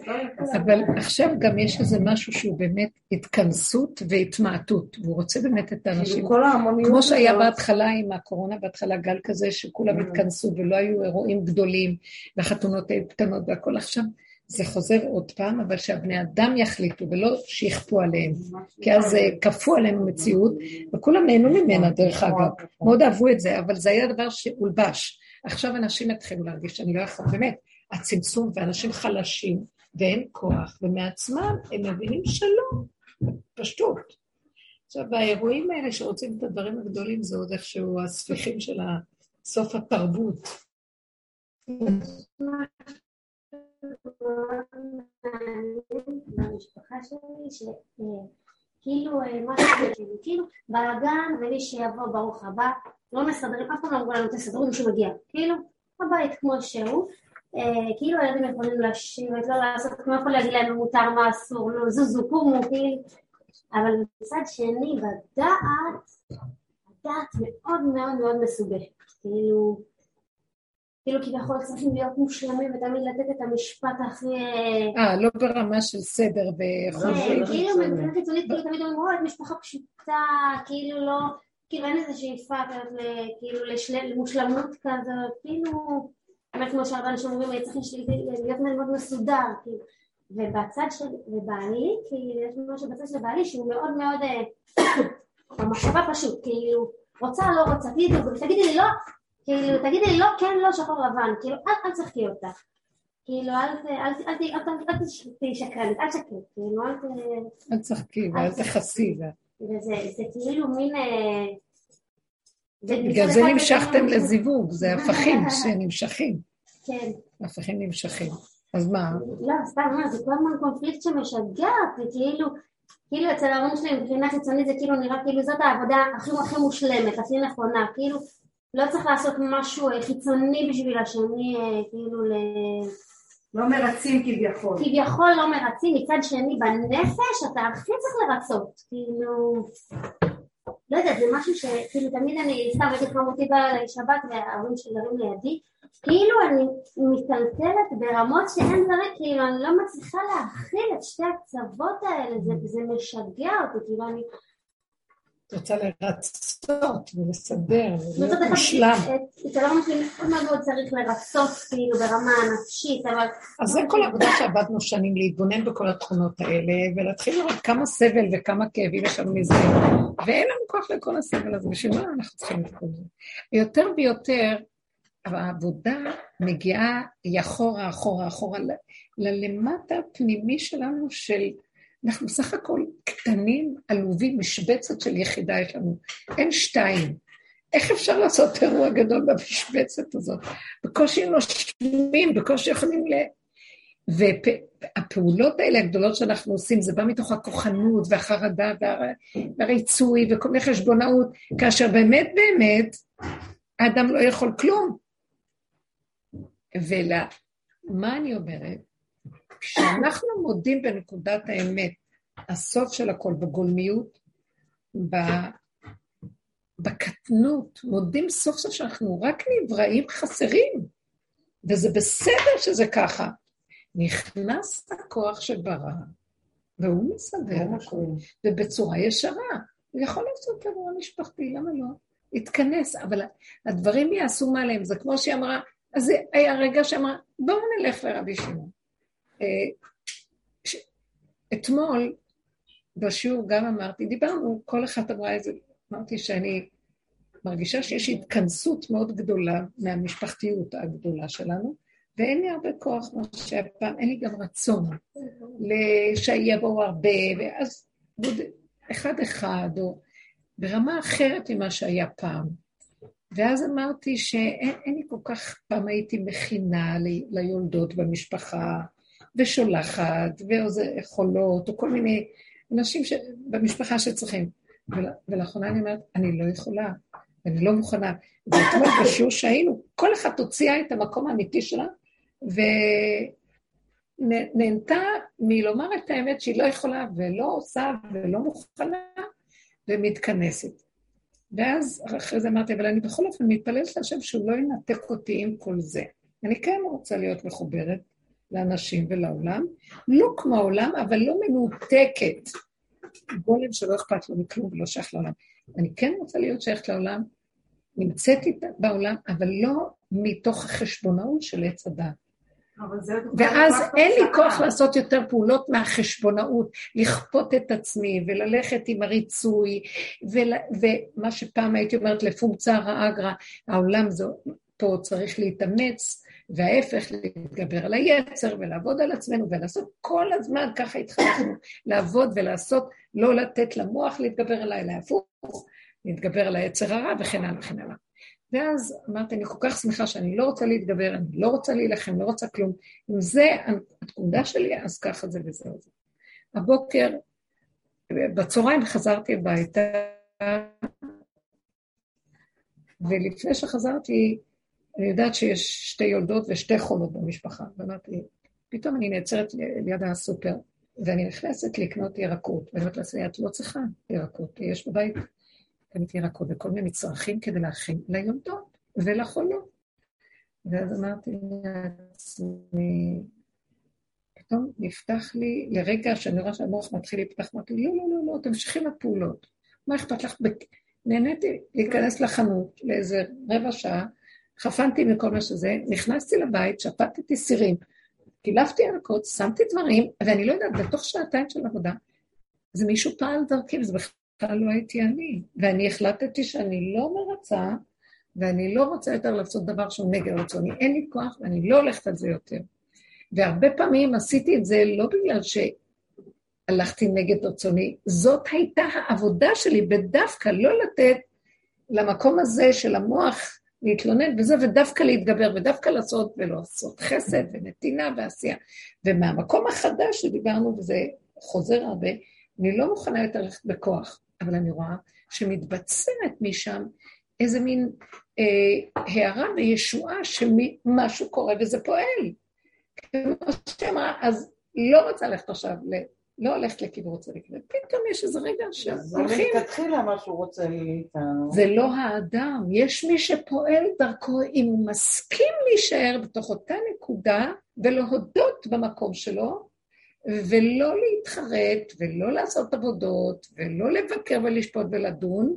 S3: לא.
S1: אבל עכשיו גם יש איזה משהו שהוא באמת התכנסות והתמעטות, והוא רוצה באמת את האנשים.
S2: כאילו ההמוניות.
S1: כמו שהיה בהתחלה עם הקורונה, בהתחלה גל כזה שכולם
S2: Mm.
S1: התכנסו ולא היו אירועים גדולים, והחתונות היו קטנות והכל עכשיו, זה חוזר עוד פעם, אבל שהבני אדם יחליטו ולא שיכפו עליהם, כי אז אה, כפו עלינו מציאות, וכולם נהנו ממנה דרך אגב, מאוד אהבו את זה, אבל זה היה דבר שהולבש. עכשיו אנשים התחילו להרגיש שאני לא יכול, באמת, הצמצום ואנשים חלשים, ואין כוח, ומעצמם הם מבינים שלא, פשטות. עכשיו, האירועים האלה שרוצים את הדברים הגדולים, זה עוד איכשהו הספיחים של סוף התרבות.
S6: במשפחה שלי, שכאילו, משהו כאילו, כאילו, בלאגן ומי שיבוא ברוך הבא, לא מסדרים, אף פעם לא אמרו לנו תסדרו מי שמגיע, כאילו, הבית כמו שהוא, אה, כאילו הילדים יכולים לשבת, לא לעשות, כמו יכול להגיד להם מותר מה אסור, לא זוזו, קומו, כאילו, אבל מצד שני, בדעת, הדעת מאוד מאוד מאוד מסובכת, כאילו, כאילו כביכול צריכים להיות מושלמים ותמיד לתת את המשפט הכי...
S1: אה, לא ברמה של סדר וחושבים.
S6: כן, כאילו מבחינה חיצונית כאילו תמיד אומרים, אוי, משפחה פשוטה, כאילו לא, כאילו אין איזה שאיפה כאילו למושלמות כזאת, כאילו, באמת כמו שהרבה אנשים אומרים, צריך לש- להיות מאוד מסודר, כאילו. ובצד של, ובעלי, כאילו, יש משהו בצד של בעלי שהוא מאוד מאוד, אה, [coughs] במחשבה פשוט, כאילו, רוצה, לא רוצה, תגידי לי לא, כאילו, תגידי לי לא, כן, לא, שחור לבן, כאילו, אל, אל תשחקי אותה. כאילו, אל תהיי שקרנית, אל תשקרי, כאילו, אל ת...
S1: אל תשחקי ואל תכסי.
S6: וזה זה כאילו מין... אה,
S1: בגלל זה נמשכתם לזיווג, זה [laughs] הפכים שנמשכים.
S6: כן.
S1: הפכים נמשכים. אז מה?
S6: לא, סתם, מה, זה כל הזמן קונפליקט שמשגע, וכאילו, כאילו אצל ההורים שלי מבחינה חיצונית זה כאילו נראה כאילו זאת העבודה הכי הכי מושלמת, הכי נכונה, כאילו לא צריך לעשות משהו אה, חיצוני בשביל השני, אה, כאילו ל...
S3: לא מרצים כביכול.
S6: כביכול לא מרצים, מצד שני בנפש אתה הכי צריך לרצות, כאילו, לא יודעת, זה משהו שכאילו תמיד אני, סתם הייתי חמותי בשבת וההורים שלי גרים לידי, כאילו אני מטלטלת ברמות שאין דרך, כאילו אני לא מצליחה להכיל את שתי הקצוות האלה, זה, זה משגע אותי, כאילו אני...
S1: את רוצה לרצות ולסדר ולהיות מושלם.
S6: ההורים שלי מאוד מאוד צריך לרצות, כאילו ברמה הנפשית, אבל
S1: אז זה כל העבודה שעבדנו שנים, להתבונן בכל התכונות האלה, ולהתחיל לראות כמה סבל וכמה כאבים יש לנו מזה, ואין לנו כוח לכל הסבל הזה, בשביל מה אנחנו צריכים את כל זה? יותר ויותר, העבודה מגיעה היא אחורה, אחורה, אחורה, ללמטה הפנימי שלנו של, אנחנו סך הכל קטנים, עלובים, משבצת של יחידה יש לנו, אין שתיים. איך אפשר לעשות אירוע גדול במשבצת הזאת? בקושי נושמים, בקושי יכולים ל... והפעולות האלה הגדולות שאנחנו עושים, זה בא מתוך הכוחנות והחרדה והר- והריצוי וכל מיני חשבונאות, כאשר באמת באמת האדם לא יכול כלום. ומה אני אומרת? כשאנחנו מודים בנקודת האמת, הסוף של הכל, בגולמיות. בקטנות, מודים סוף סוף שאנחנו רק נבראים חסרים, וזה בסדר שזה ככה. נכנס הכוח שברא, והוא מסדר הכול, ובצורה ישרה. הוא יכול לעשות אירוע משפחתי, למה לא? התכנס, אבל הדברים יעשו מעליהם. זה כמו שהיא אמרה, אז זה היה רגע שאמרה, בואו נלך לרבי שמעון. אה, אתמול בשיעור גם אמרתי, דיברנו, כל אחת אמרה איזה, אמרתי שאני מרגישה שיש התכנסות מאוד גדולה מהמשפחתיות הגדולה שלנו, ואין לי הרבה כוח כמו שהיה פעם, אין לי גם רצון שיבואו הרבה, ואז בוד- אחד אחד, או ברמה אחרת ממה שהיה פעם. ואז אמרתי שאין אין לי כל כך, פעם הייתי מכינה ל- ליולדות במשפחה, ושולחת, וחולות, או כל מיני אנשים ש... במשפחה שצריכים. ול... ולאחרונה אני אומרת, אני לא יכולה, אני לא מוכנה. ואתמול בשיעור שהיינו, כל אחת הוציאה את המקום האמיתי שלה, ונהנתה מלומר את האמת שהיא לא יכולה, ולא עושה, ולא מוכנה, ומתכנסת. ואז אחרי זה אמרתי, אבל אני בכל אופן מתפללת להשם שהוא לא ינתק אותי עם כל זה. אני כן רוצה להיות מחוברת לאנשים ולעולם, לא כמו העולם, אבל לא מנותקת. גולם שלא אכפת לו מכלום ולא שייך לעולם. אני כן רוצה להיות שייכת לעולם, נמצאת בעולם, אבל לא מתוך החשבונאות של עץ הדת. ואז אין לי. כוח לעשות יותר פעולות מהחשבונאות, לכפות את עצמי וללכת עם הריצוי, ול, ומה שפעם הייתי אומרת לפונקציה האגרא, העולם זה, פה צריך להתאמץ, וההפך, להתגבר על היצר ולעבוד על עצמנו ולעשות כל הזמן, ככה התחלנו לעבוד ולעשות, לא לתת למוח להתגבר עליי, אלא הפוך, להתגבר על היצר הרע וכן הלאה וכן הלאה. ואז אמרתי, אני כל כך שמחה שאני לא רוצה להתגבר, אני לא רוצה להילחם, לא רוצה כלום. אם זה התקודה שלי, אז ככה זה וזהו זה. הבוקר, בצהריים חזרתי הביתה, ולפני שחזרתי, אני יודעת שיש שתי יולדות ושתי חולות במשפחה. ואמרתי, פתאום אני נעצרת ליד הסופר, ואני נכנסת לקנות ירקות. ואני אומרת לעצמי, את לא צריכה ירקות, יש בבית, קניתי ירקות וכל מיני מצרכים כדי להכין ליולדות ולחולות. ואז אמרתי לעצמי, פתאום נפתח לי, לרגע שאני רואה שהמוח מתחיל להיפתח, אמרתי, לא, לא, לא, לא, תמשיכי לפעולות. מה אכפת לך? נהניתי להיכנס לחנות לאיזה רבע שעה, חפנתי מכל מה שזה, נכנסתי לבית, שפטתי סירים, קילפתי ירקות, שמתי דברים, ואני לא יודעת, בתוך שעתיים של עבודה, זה מישהו פעל דרכי, וזה בכלל לא הייתי אני. ואני החלטתי שאני לא מרצה, ואני לא רוצה יותר לעשות דבר שהוא נגד רצוני. אין לי כוח ואני לא הולכת על זה יותר. והרבה פעמים עשיתי את זה לא בגלל שהלכתי נגד רצוני, זאת הייתה העבודה שלי, בדווקא לא לתת למקום הזה של המוח להתלונן וזה, ודווקא להתגבר, ודווקא לעשות ולא לעשות חסד ונתינה ועשייה. ומהמקום החדש שדיברנו, וזה חוזר הרבה, אני לא מוכנה יותר ללכת בכוח, אבל אני רואה שמתבצרת משם איזה מין אה, הערה וישועה שמשהו קורה וזה פועל. כמו שאמרה, אז לא רוצה ללכת עכשיו. לא הולכת לכיוון צדיק, ופתאום יש איזה רגע שהולכים...
S2: זה מלכתחילה מה שהוא רוצה מאיתנו.
S1: זה לא האדם, יש מי שפועל דרכו, אם הוא מסכים להישאר בתוך אותה נקודה ולהודות במקום שלו, ולא להתחרט, ולא לעשות עבודות, ולא לבקר ולשפוט ולדון,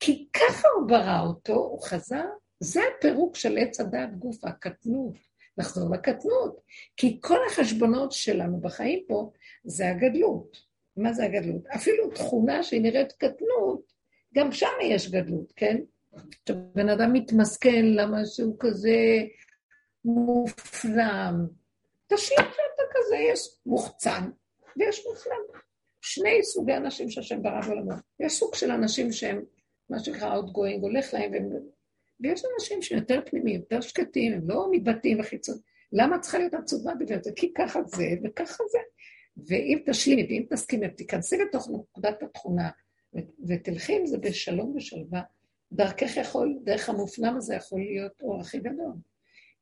S1: כי ככה הוא ברא אותו, הוא חזר, זה הפירוק של עץ הדעת גוף, הקטנות, לחזור לקטנות. כי כל החשבונות שלנו בחיים פה זה הגדלות. מה זה הגדלות? אפילו תכונה שהיא נראית קטנות, גם שם יש גדלות, כן? עכשיו, בן אדם מתמסכן למה שהוא כזה מופנם. תשאיר שאתה כזה, יש מוחצן ויש מופנם. שני סוגי אנשים שהשם ברא בעולמו. יש סוג של אנשים שהם מה שנקרא outgoing, הולך להם, והם... ויש אנשים שיותר פנימיים, יותר שקטים, הם לא מתבטאים וחיצון. למה צריכה להיות עצובה בגלל זה? כי ככה זה וככה זה. ואם תשלימי ואם תסכימי, תיכנסי לתוך נקודת התכונה ותלכי עם זה בשלום ושלווה, דרכך יכול, דרך המופנם הזה יכול להיות אור הכי גדול.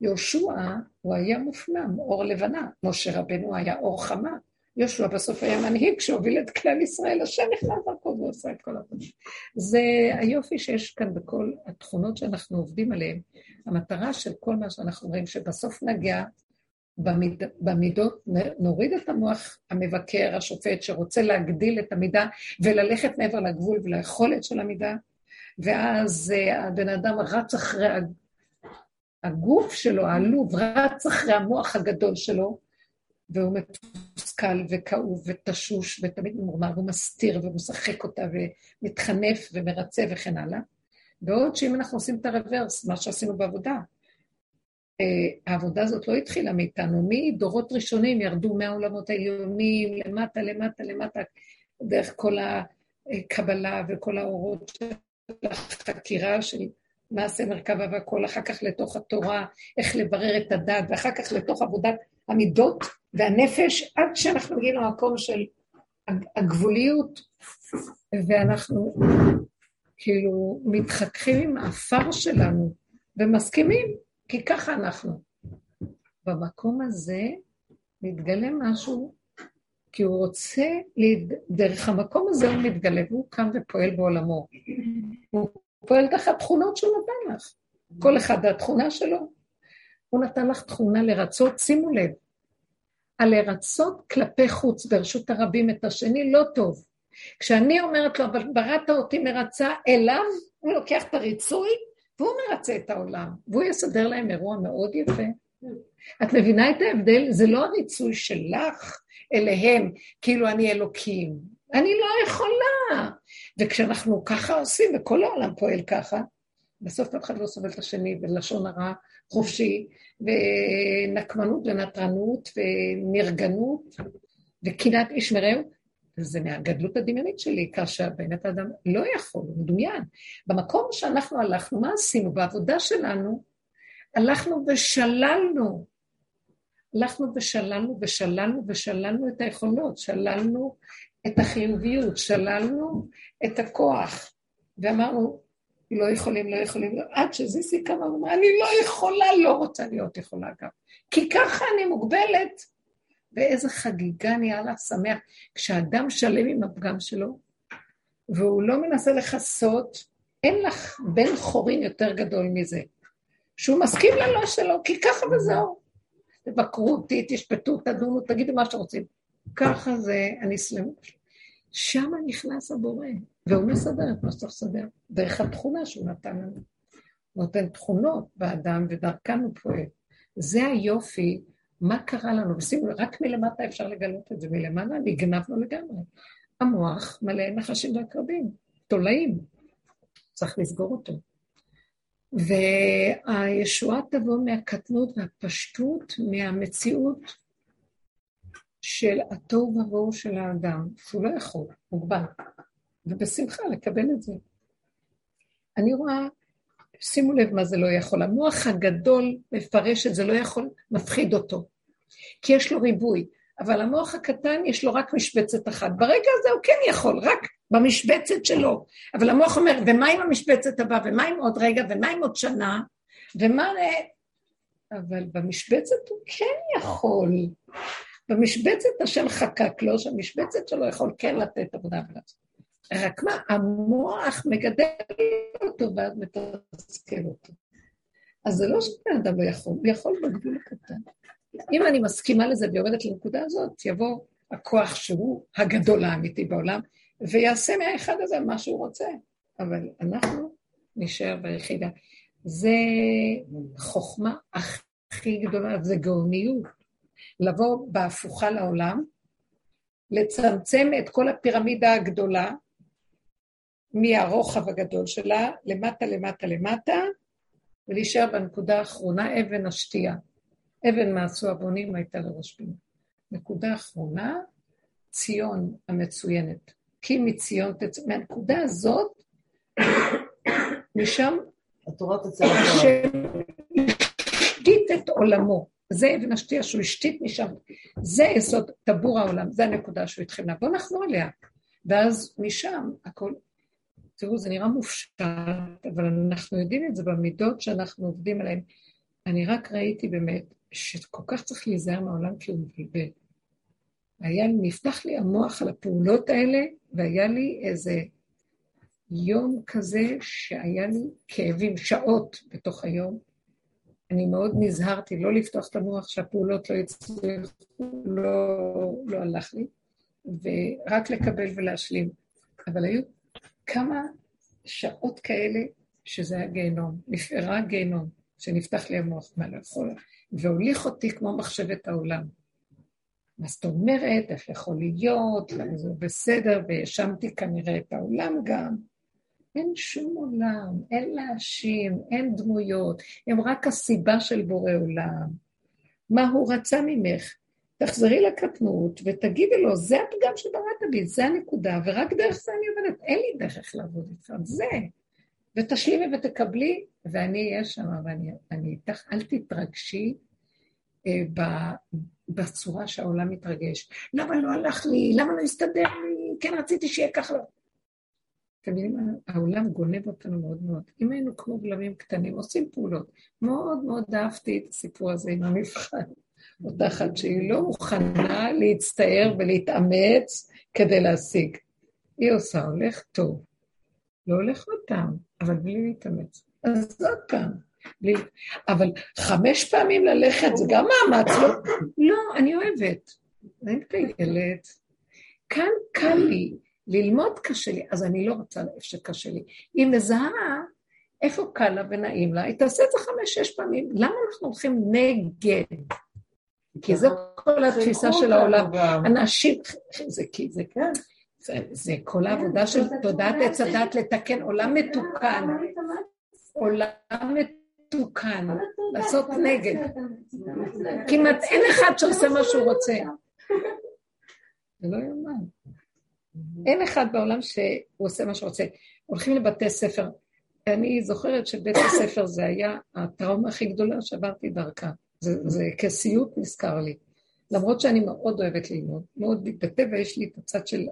S1: יהושע, הוא היה מופנם, אור לבנה. משה רבנו היה אור חמה. יהושע בסוף היה מנהיג שהוביל את כלל ישראל, השם נכנס דרכו ועושה את כל הדברים. זה היופי שיש כאן בכל התכונות שאנחנו עובדים עליהן. המטרה של כל מה שאנחנו רואים, שבסוף נגיע במיד, במידות, נוריד את המוח המבקר, השופט, שרוצה להגדיל את המידה וללכת מעבר לגבול וליכולת של המידה, ואז uh, הבן אדם רץ אחרי הגוף שלו, העלוב, רץ אחרי המוח הגדול שלו, והוא מתוסכל וכאוב ותשוש ותמיד ממורמר, והוא מסתיר ומשחק אותה ומתחנף ומרצה וכן הלאה. בעוד שאם אנחנו עושים את הרוורס, מה שעשינו בעבודה, אה, העבודה הזאת לא התחילה מאיתנו, מדורות ראשונים ירדו מהעולמות העליונים, למטה, למטה, למטה, דרך כל הקבלה וכל האורות של החקירה של מעשה מרכבה והכל, אחר כך לתוך התורה, איך לברר את הדת, ואחר כך לתוך עבודת המידות והנפש, עד שאנחנו מגיעים למקום של הגבוליות, ואנחנו כאילו מתחככים עם האפר שלנו ומסכימים, כי ככה אנחנו. במקום הזה מתגלה משהו, כי הוא רוצה, דרך המקום הזה הוא מתגלה, והוא קם ופועל בעולמו. הוא פועל תחת תכונות שהוא נתן לך. כל אחד והתכונה שלו. הוא נתן לך תכונה לרצות, שימו לב, הלרצות כלפי חוץ ברשות הרבים את השני לא טוב. כשאני אומרת לו, אבל בראת אותי מרצה אליו, הוא לוקח את הריצוי והוא מרצה את העולם, והוא יסדר להם אירוע מאוד יפה. את מבינה את ההבדל? זה לא הריצוי שלך אליהם, כאילו אני אלוקים. אני לא יכולה. וכשאנחנו ככה עושים, וכל העולם פועל ככה, בסוף אף אחד לא סובל את השני, ולשון הרע חופשי, ונקמנות ונטרנות ונרגנות וקנאת איש מרעהו, זה מהגדלות הדמיונית שלי, כאשר באמת האדם לא יכול, הוא מדוין. במקום שאנחנו הלכנו, מה עשינו? בעבודה שלנו, הלכנו ושללנו. הלכנו ושללנו ושללנו ושללנו את היכולות, שללנו את החיוביות, שללנו את הכוח, ואמרנו, לא יכולים, לא יכולים, לא... עד שזיסי קמה ואמרה, אני לא יכולה, לא רוצה להיות יכולה גם. כי ככה אני מוגבלת. ואיזה חגיגה נהיה לה שמח. כשאדם שלם עם הפגם שלו, והוא לא מנסה לכסות, אין לך בן חורין יותר גדול מזה. שהוא מסכים ללא שלו, כי ככה וזהו. תבקרו אותי, תשפטו, תדונו, תגידו מה שאתם רוצים. ככה זה אני סלמות. שם נכנס הבורא, והוא מסדר את מה שצריך לסדר, דרך התכונה שהוא נתן לנו. הוא נותן תכונות באדם, ודרכן הוא פועל. זה היופי, מה קרה לנו, ושימו, רק מלמטה אפשר לגלות את זה, מלמעלה נגנבנו לגמרי. המוח מלא נחשים ועקרבים, תולעים, צריך לסגור אותו. והישועה תבוא מהקטנות והפשטות, מהמציאות של התוהו ובוהו של האדם, שהוא לא יכול, מוגבל, ובשמחה לקבל את זה. אני רואה, שימו לב מה זה לא יכול, המוח הגדול מפרש את זה לא יכול, מפחיד אותו, כי יש לו ריבוי, אבל המוח הקטן יש לו רק משבצת אחת. ברגע הזה הוא כן יכול, רק במשבצת שלו. אבל המוח אומר, ומה עם המשבצת הבאה, ומה עם עוד רגע, ומה עם עוד שנה, ומה... אבל במשבצת הוא כן יכול. במשבצת השם חקק לו, שהמשבצת שלו יכול כן לתת עבודה ולעשות. רק מה, המוח מגדל אותו ואז מתסכל אותו. אז זה לא שבן אדם לא יכול, הוא יכול בגבול הקטן. אם אני מסכימה לזה ויורדת לנקודה הזאת, יבוא הכוח שהוא הגדול האמיתי בעולם, ויעשה מהאחד הזה מה שהוא רוצה. אבל אנחנו נשאר ביחידה. זה חוכמה הכי גדולה, זה גאוניות. לבוא בהפוכה לעולם, לצמצם את כל הפירמידה הגדולה מהרוחב הגדול שלה, למטה, למטה, למטה, ולהישאר בנקודה האחרונה, אבן השתייה. אבן מעשו הבונים הייתה לראש פינה. נקודה אחרונה, ציון המצוינת. כי מציון תצא, מהנקודה הזאת, משם,
S2: התורה תצא השם
S1: השתית את עולמו. זה אבן השתייה שהוא השתית משם. זה יסוד טבור העולם, זה הנקודה שהוא התחיל לה. בואו נחזור אליה. ואז משם הכל... תראו, זה נראה מופשט, אבל אנחנו יודעים את זה במידות שאנחנו עובדים עליהן. אני רק ראיתי באמת שכל כך צריך להיזהר מהעולם כי הוא מבלבל. היה לי, נפתח לי המוח על הפעולות האלה, והיה לי איזה יום כזה שהיה לי כאבים, שעות בתוך היום. אני מאוד נזהרתי לא לפתוח את המוח שהפעולות לא יצליחו, לא, לא הלך לי, ורק לקבל ולהשלים. אבל היו כמה שעות כאלה שזה היה גיהנום, נפערה גיהנום, שנפתח לי המוח, מה לא והוליך אותי כמו מחשבת העולם. מה זאת אומרת, איך יכול להיות, למה זה בסדר, והאשמתי כנראה את העולם גם. אין שום עולם, אין להאשים, אין דמויות, הם רק הסיבה של בורא עולם. מה הוא רצה ממך? תחזרי לקטנות ותגידי לו, זה הפגם שבראת בי, זה הנקודה, ורק דרך זה אני עובדת, אין לי דרך לעבוד איתך, זה. ותשלימי ותקבלי, ואני אהיה שם, ואני איתך, אל תתרגשי אה, בצורה שהעולם מתרגש. למה לא הלך לי? למה לא הסתדר לי? כן רציתי שיהיה ככה. אתם יודעים? העולם גונב אותנו מאוד מאוד. אם היינו כמו גלמים קטנים, עושים פעולות. מאוד מאוד אהבתי את הסיפור הזה עם המבחן. אותה אחת שהיא לא מוכנה להצטער ולהתאמץ כדי להשיג. היא עושה, הולך טוב. לא הולך עוד פעם, אבל בלי להתאמץ. אז עוד פעם. בלי... אבל חמש פעמים ללכת זה גם מאמץ, לא? לא, אני אוהבת. אני מטיילת. כאן קל לי, ללמוד קשה לי, אז אני לא רוצה איפה שקשה לי. היא מזהה איפה קל לה ונעים לה, היא תעשה את זה חמש-שש פעמים. למה אנחנו הולכים נגד? כי זו כל התפיסה של העולם. אנשים, זה כי זה כן. זה, זה כל העבודה של תודעת עץ הדת לתקן עולם מתוקן. עולם מתוקן. לעשות נגד. כמעט אין אחד שעושה מה שהוא רוצה. [laughs] זה לא יאומן. אין אחד בעולם שהוא עושה מה שהוא רוצה. הולכים לבתי ספר. אני זוכרת שבית הספר זה היה הטראומה הכי גדולה שעברתי דרכה. זה, זה כסיוט נזכר לי. למרות שאני מאוד אוהבת ללמוד, מאוד מתבטא, ויש לי את הצד של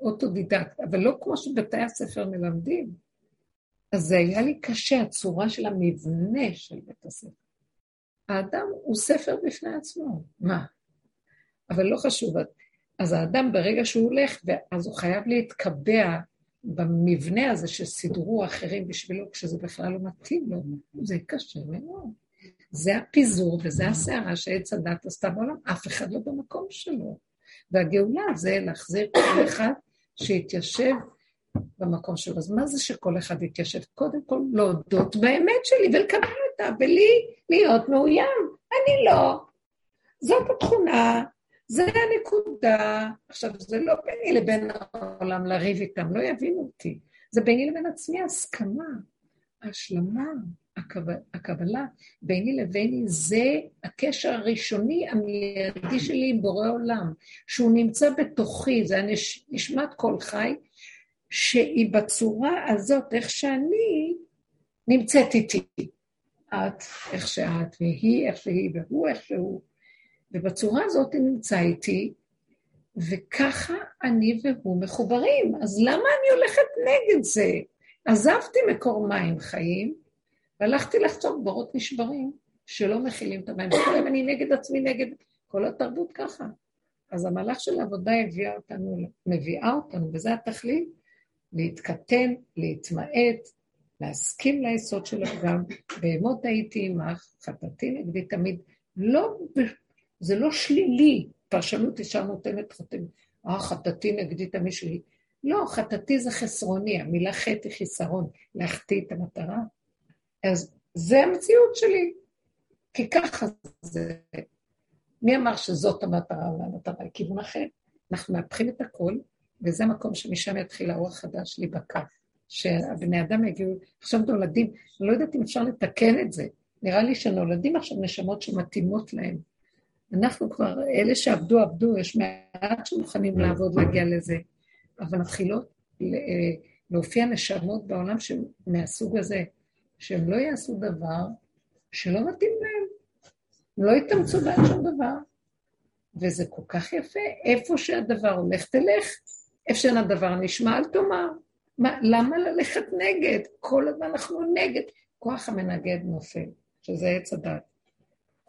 S1: אוטודידקט, אבל לא כמו שבתי הספר מלמדים. אז זה היה לי קשה, הצורה של המבנה של בית הספר. האדם הוא ספר בפני עצמו, מה? אבל לא חשוב. אז האדם ברגע שהוא הולך, אז הוא חייב להתקבע במבנה הזה שסידרו אחרים בשבילו, כשזה בכלל לא מתאים לו. זה קשה מאוד. זה הפיזור וזה הסערה שעץ הדת עשתה בעולם, אף אחד לא במקום שלו. והגאולה זה להחזיר כל אחד שיתיישב במקום שלו. אז מה זה שכל אחד יתיישב? קודם כל להודות באמת שלי ולקבל אותה, ולי להיות מאוים. אני לא. זאת התכונה, זה הנקודה. עכשיו, זה לא ביני לבין העולם לריב איתם, לא יבינו אותי. זה ביני לבין עצמי הסכמה, השלמה, הקבלה ביני לביני זה הקשר הראשוני המיידי שלי עם בורא עולם, שהוא נמצא בתוכי, זה נשמת כל חי, שהיא בצורה הזאת, איך שאני נמצאת איתי. את, איך שאת, והיא, איך שהיא, והוא, איך שהוא. ובצורה הזאת היא נמצא איתי, וככה אני והוא מחוברים. אז למה אני הולכת נגד זה? עזבתי מקור מים חיים, והלכתי לחצוב בורות נשברים, שלא מכילים את המים. [coughs] וכל היום אני נגד עצמי, נגד כל התרבות ככה. אז המהלך של העבודה הביאה אותנו, מביאה אותנו, וזה התכלית, להתקטן, להתמעט, להסכים ליסוד של הפגם. בהמות הייתי עמך, חטאתי נגדי תמיד. לא, זה לא שלילי. פרשנות אישה נותנת חטאים. אה, חטאתי נגדי תמיד שלי. לא, חטאתי זה חסרוני, המילה חטא היא חיסרון, להחטיא את המטרה. אז זה המציאות שלי, כי ככה זה. מי אמר שזאת המטרה והמטרה היא כיוון אחר? אנחנו מהפכים את הכל, וזה המקום שמשם יתחיל האור החדש להיבקע. שהבני אדם יגיעו, עכשיו נולדים, אני לא יודעת אם אפשר לתקן את זה. נראה לי שנולדים עכשיו נשמות שמתאימות להם. אנחנו כבר, אלה שעבדו, עבדו, יש מעט שמוכנים לעבוד, להגיע לזה, אבל מתחילות אה, להופיע נשמות בעולם מהסוג הזה, שהם לא יעשו דבר שלא מתאים להם. הם לא יתאמצו בעד שום דבר. וזה כל כך יפה. איפה שהדבר הולך, תלך. איפה שאין הדבר נשמע, אל תאמר. מה, למה ללכת נגד? כל הזמן אנחנו נגד. כוח המנגד נופל, שזה עץ הדת.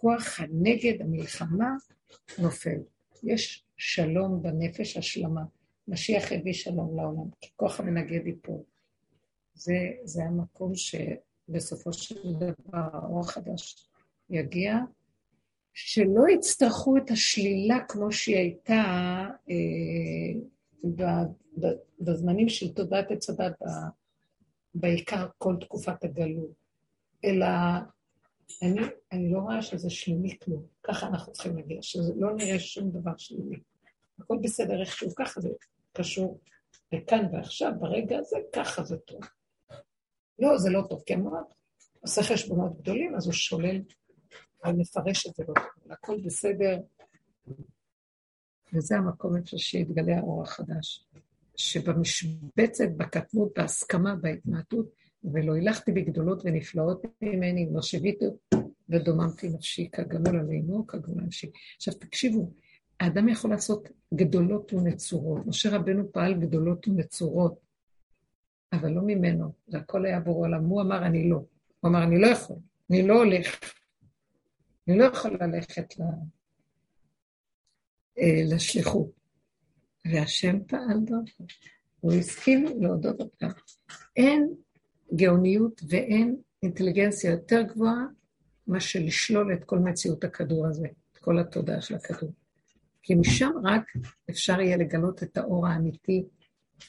S1: כוח הנגד, המלחמה, נופל. יש שלום בנפש, השלמה. משיח הביא שלום לעולם, כי כוח המנגד ייפול. זה, זה המקום ש... בסופו של דבר האור החדש יגיע, שלא יצטרכו את השלילה כמו שהיא הייתה אה, בזמנים של תודעת עץ הדת, בעיקר כל תקופת הגלות, אלא אני, אני לא רואה שזה שלילי כלום, ככה אנחנו צריכים להגיע, שזה לא נראה שום דבר שלילי. הכל בסדר איכשהו, ככה זה קשור לכאן ועכשיו, ברגע הזה, ככה זה טוב. לא, זה לא טוב, כי המוח עושה חשבונות גדולים, אז הוא שולל ומפרש את זה לא טוב. הכל בסדר. וזה המקום איפה שיתגלה האור החדש. שבמשבצת, בקטנות, בהסכמה, בהתמעטות, ולא הילכתי בגדולות ונפלאות ממני, לא שיוויתי ודוממתי נפשי כגמול עלינו, כגמול נפשי. עכשיו תקשיבו, האדם יכול לעשות גדולות ונצורות. משה רבנו פעל גדולות ונצורות. אבל לא ממנו, זה הכל היה בורא עולם. הוא אמר, אני לא. הוא אמר, אני לא יכול, אני לא הולך. אני לא יכול ללכת ל... אה, לשליחות. והשם פעל דרכו. הוא הסכים להודות אותה. אין גאוניות ואין אינטליגנציה יותר גבוהה מאשר לשלול את כל מציאות הכדור הזה, את כל התודעה של הכדור. כי משם רק אפשר יהיה לגלות את האור האמיתי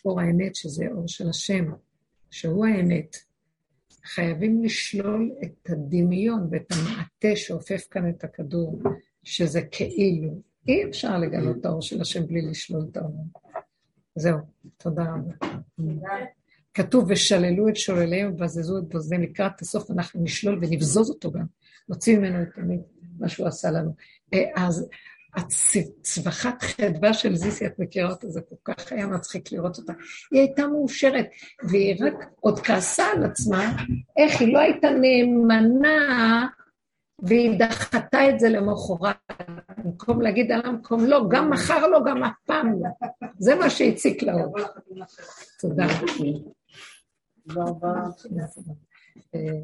S1: אור האמת, שזה אור של השם, שהוא האמת. חייבים לשלול את הדמיון ואת המעטה שאופף כאן את הכדור, שזה כאילו. אי אפשר לגלות את האור של השם בלי לשלול את האור. זהו, תודה רבה. כתוב, ושללו את שולליהם ובזזו את בוזיהם לקראת הסוף, אנחנו נשלול ונבזוז אותו גם, נוציא ממנו את מה שהוא עשה לנו. אה, אז הצווחת חדווה של זיסי, את מכירה אותה, זה כל כך היה מצחיק לראות אותה. היא הייתה מאושרת, והיא רק עוד כעסה על עצמה, איך היא לא הייתה נאמנה, והיא דחתה את זה למחרת. במקום להגיד על המקום לא, גם מחר לא, גם אף פעם לא. זה מה שהציק לה עוד. תודה.
S2: תודה רבה.
S1: אה,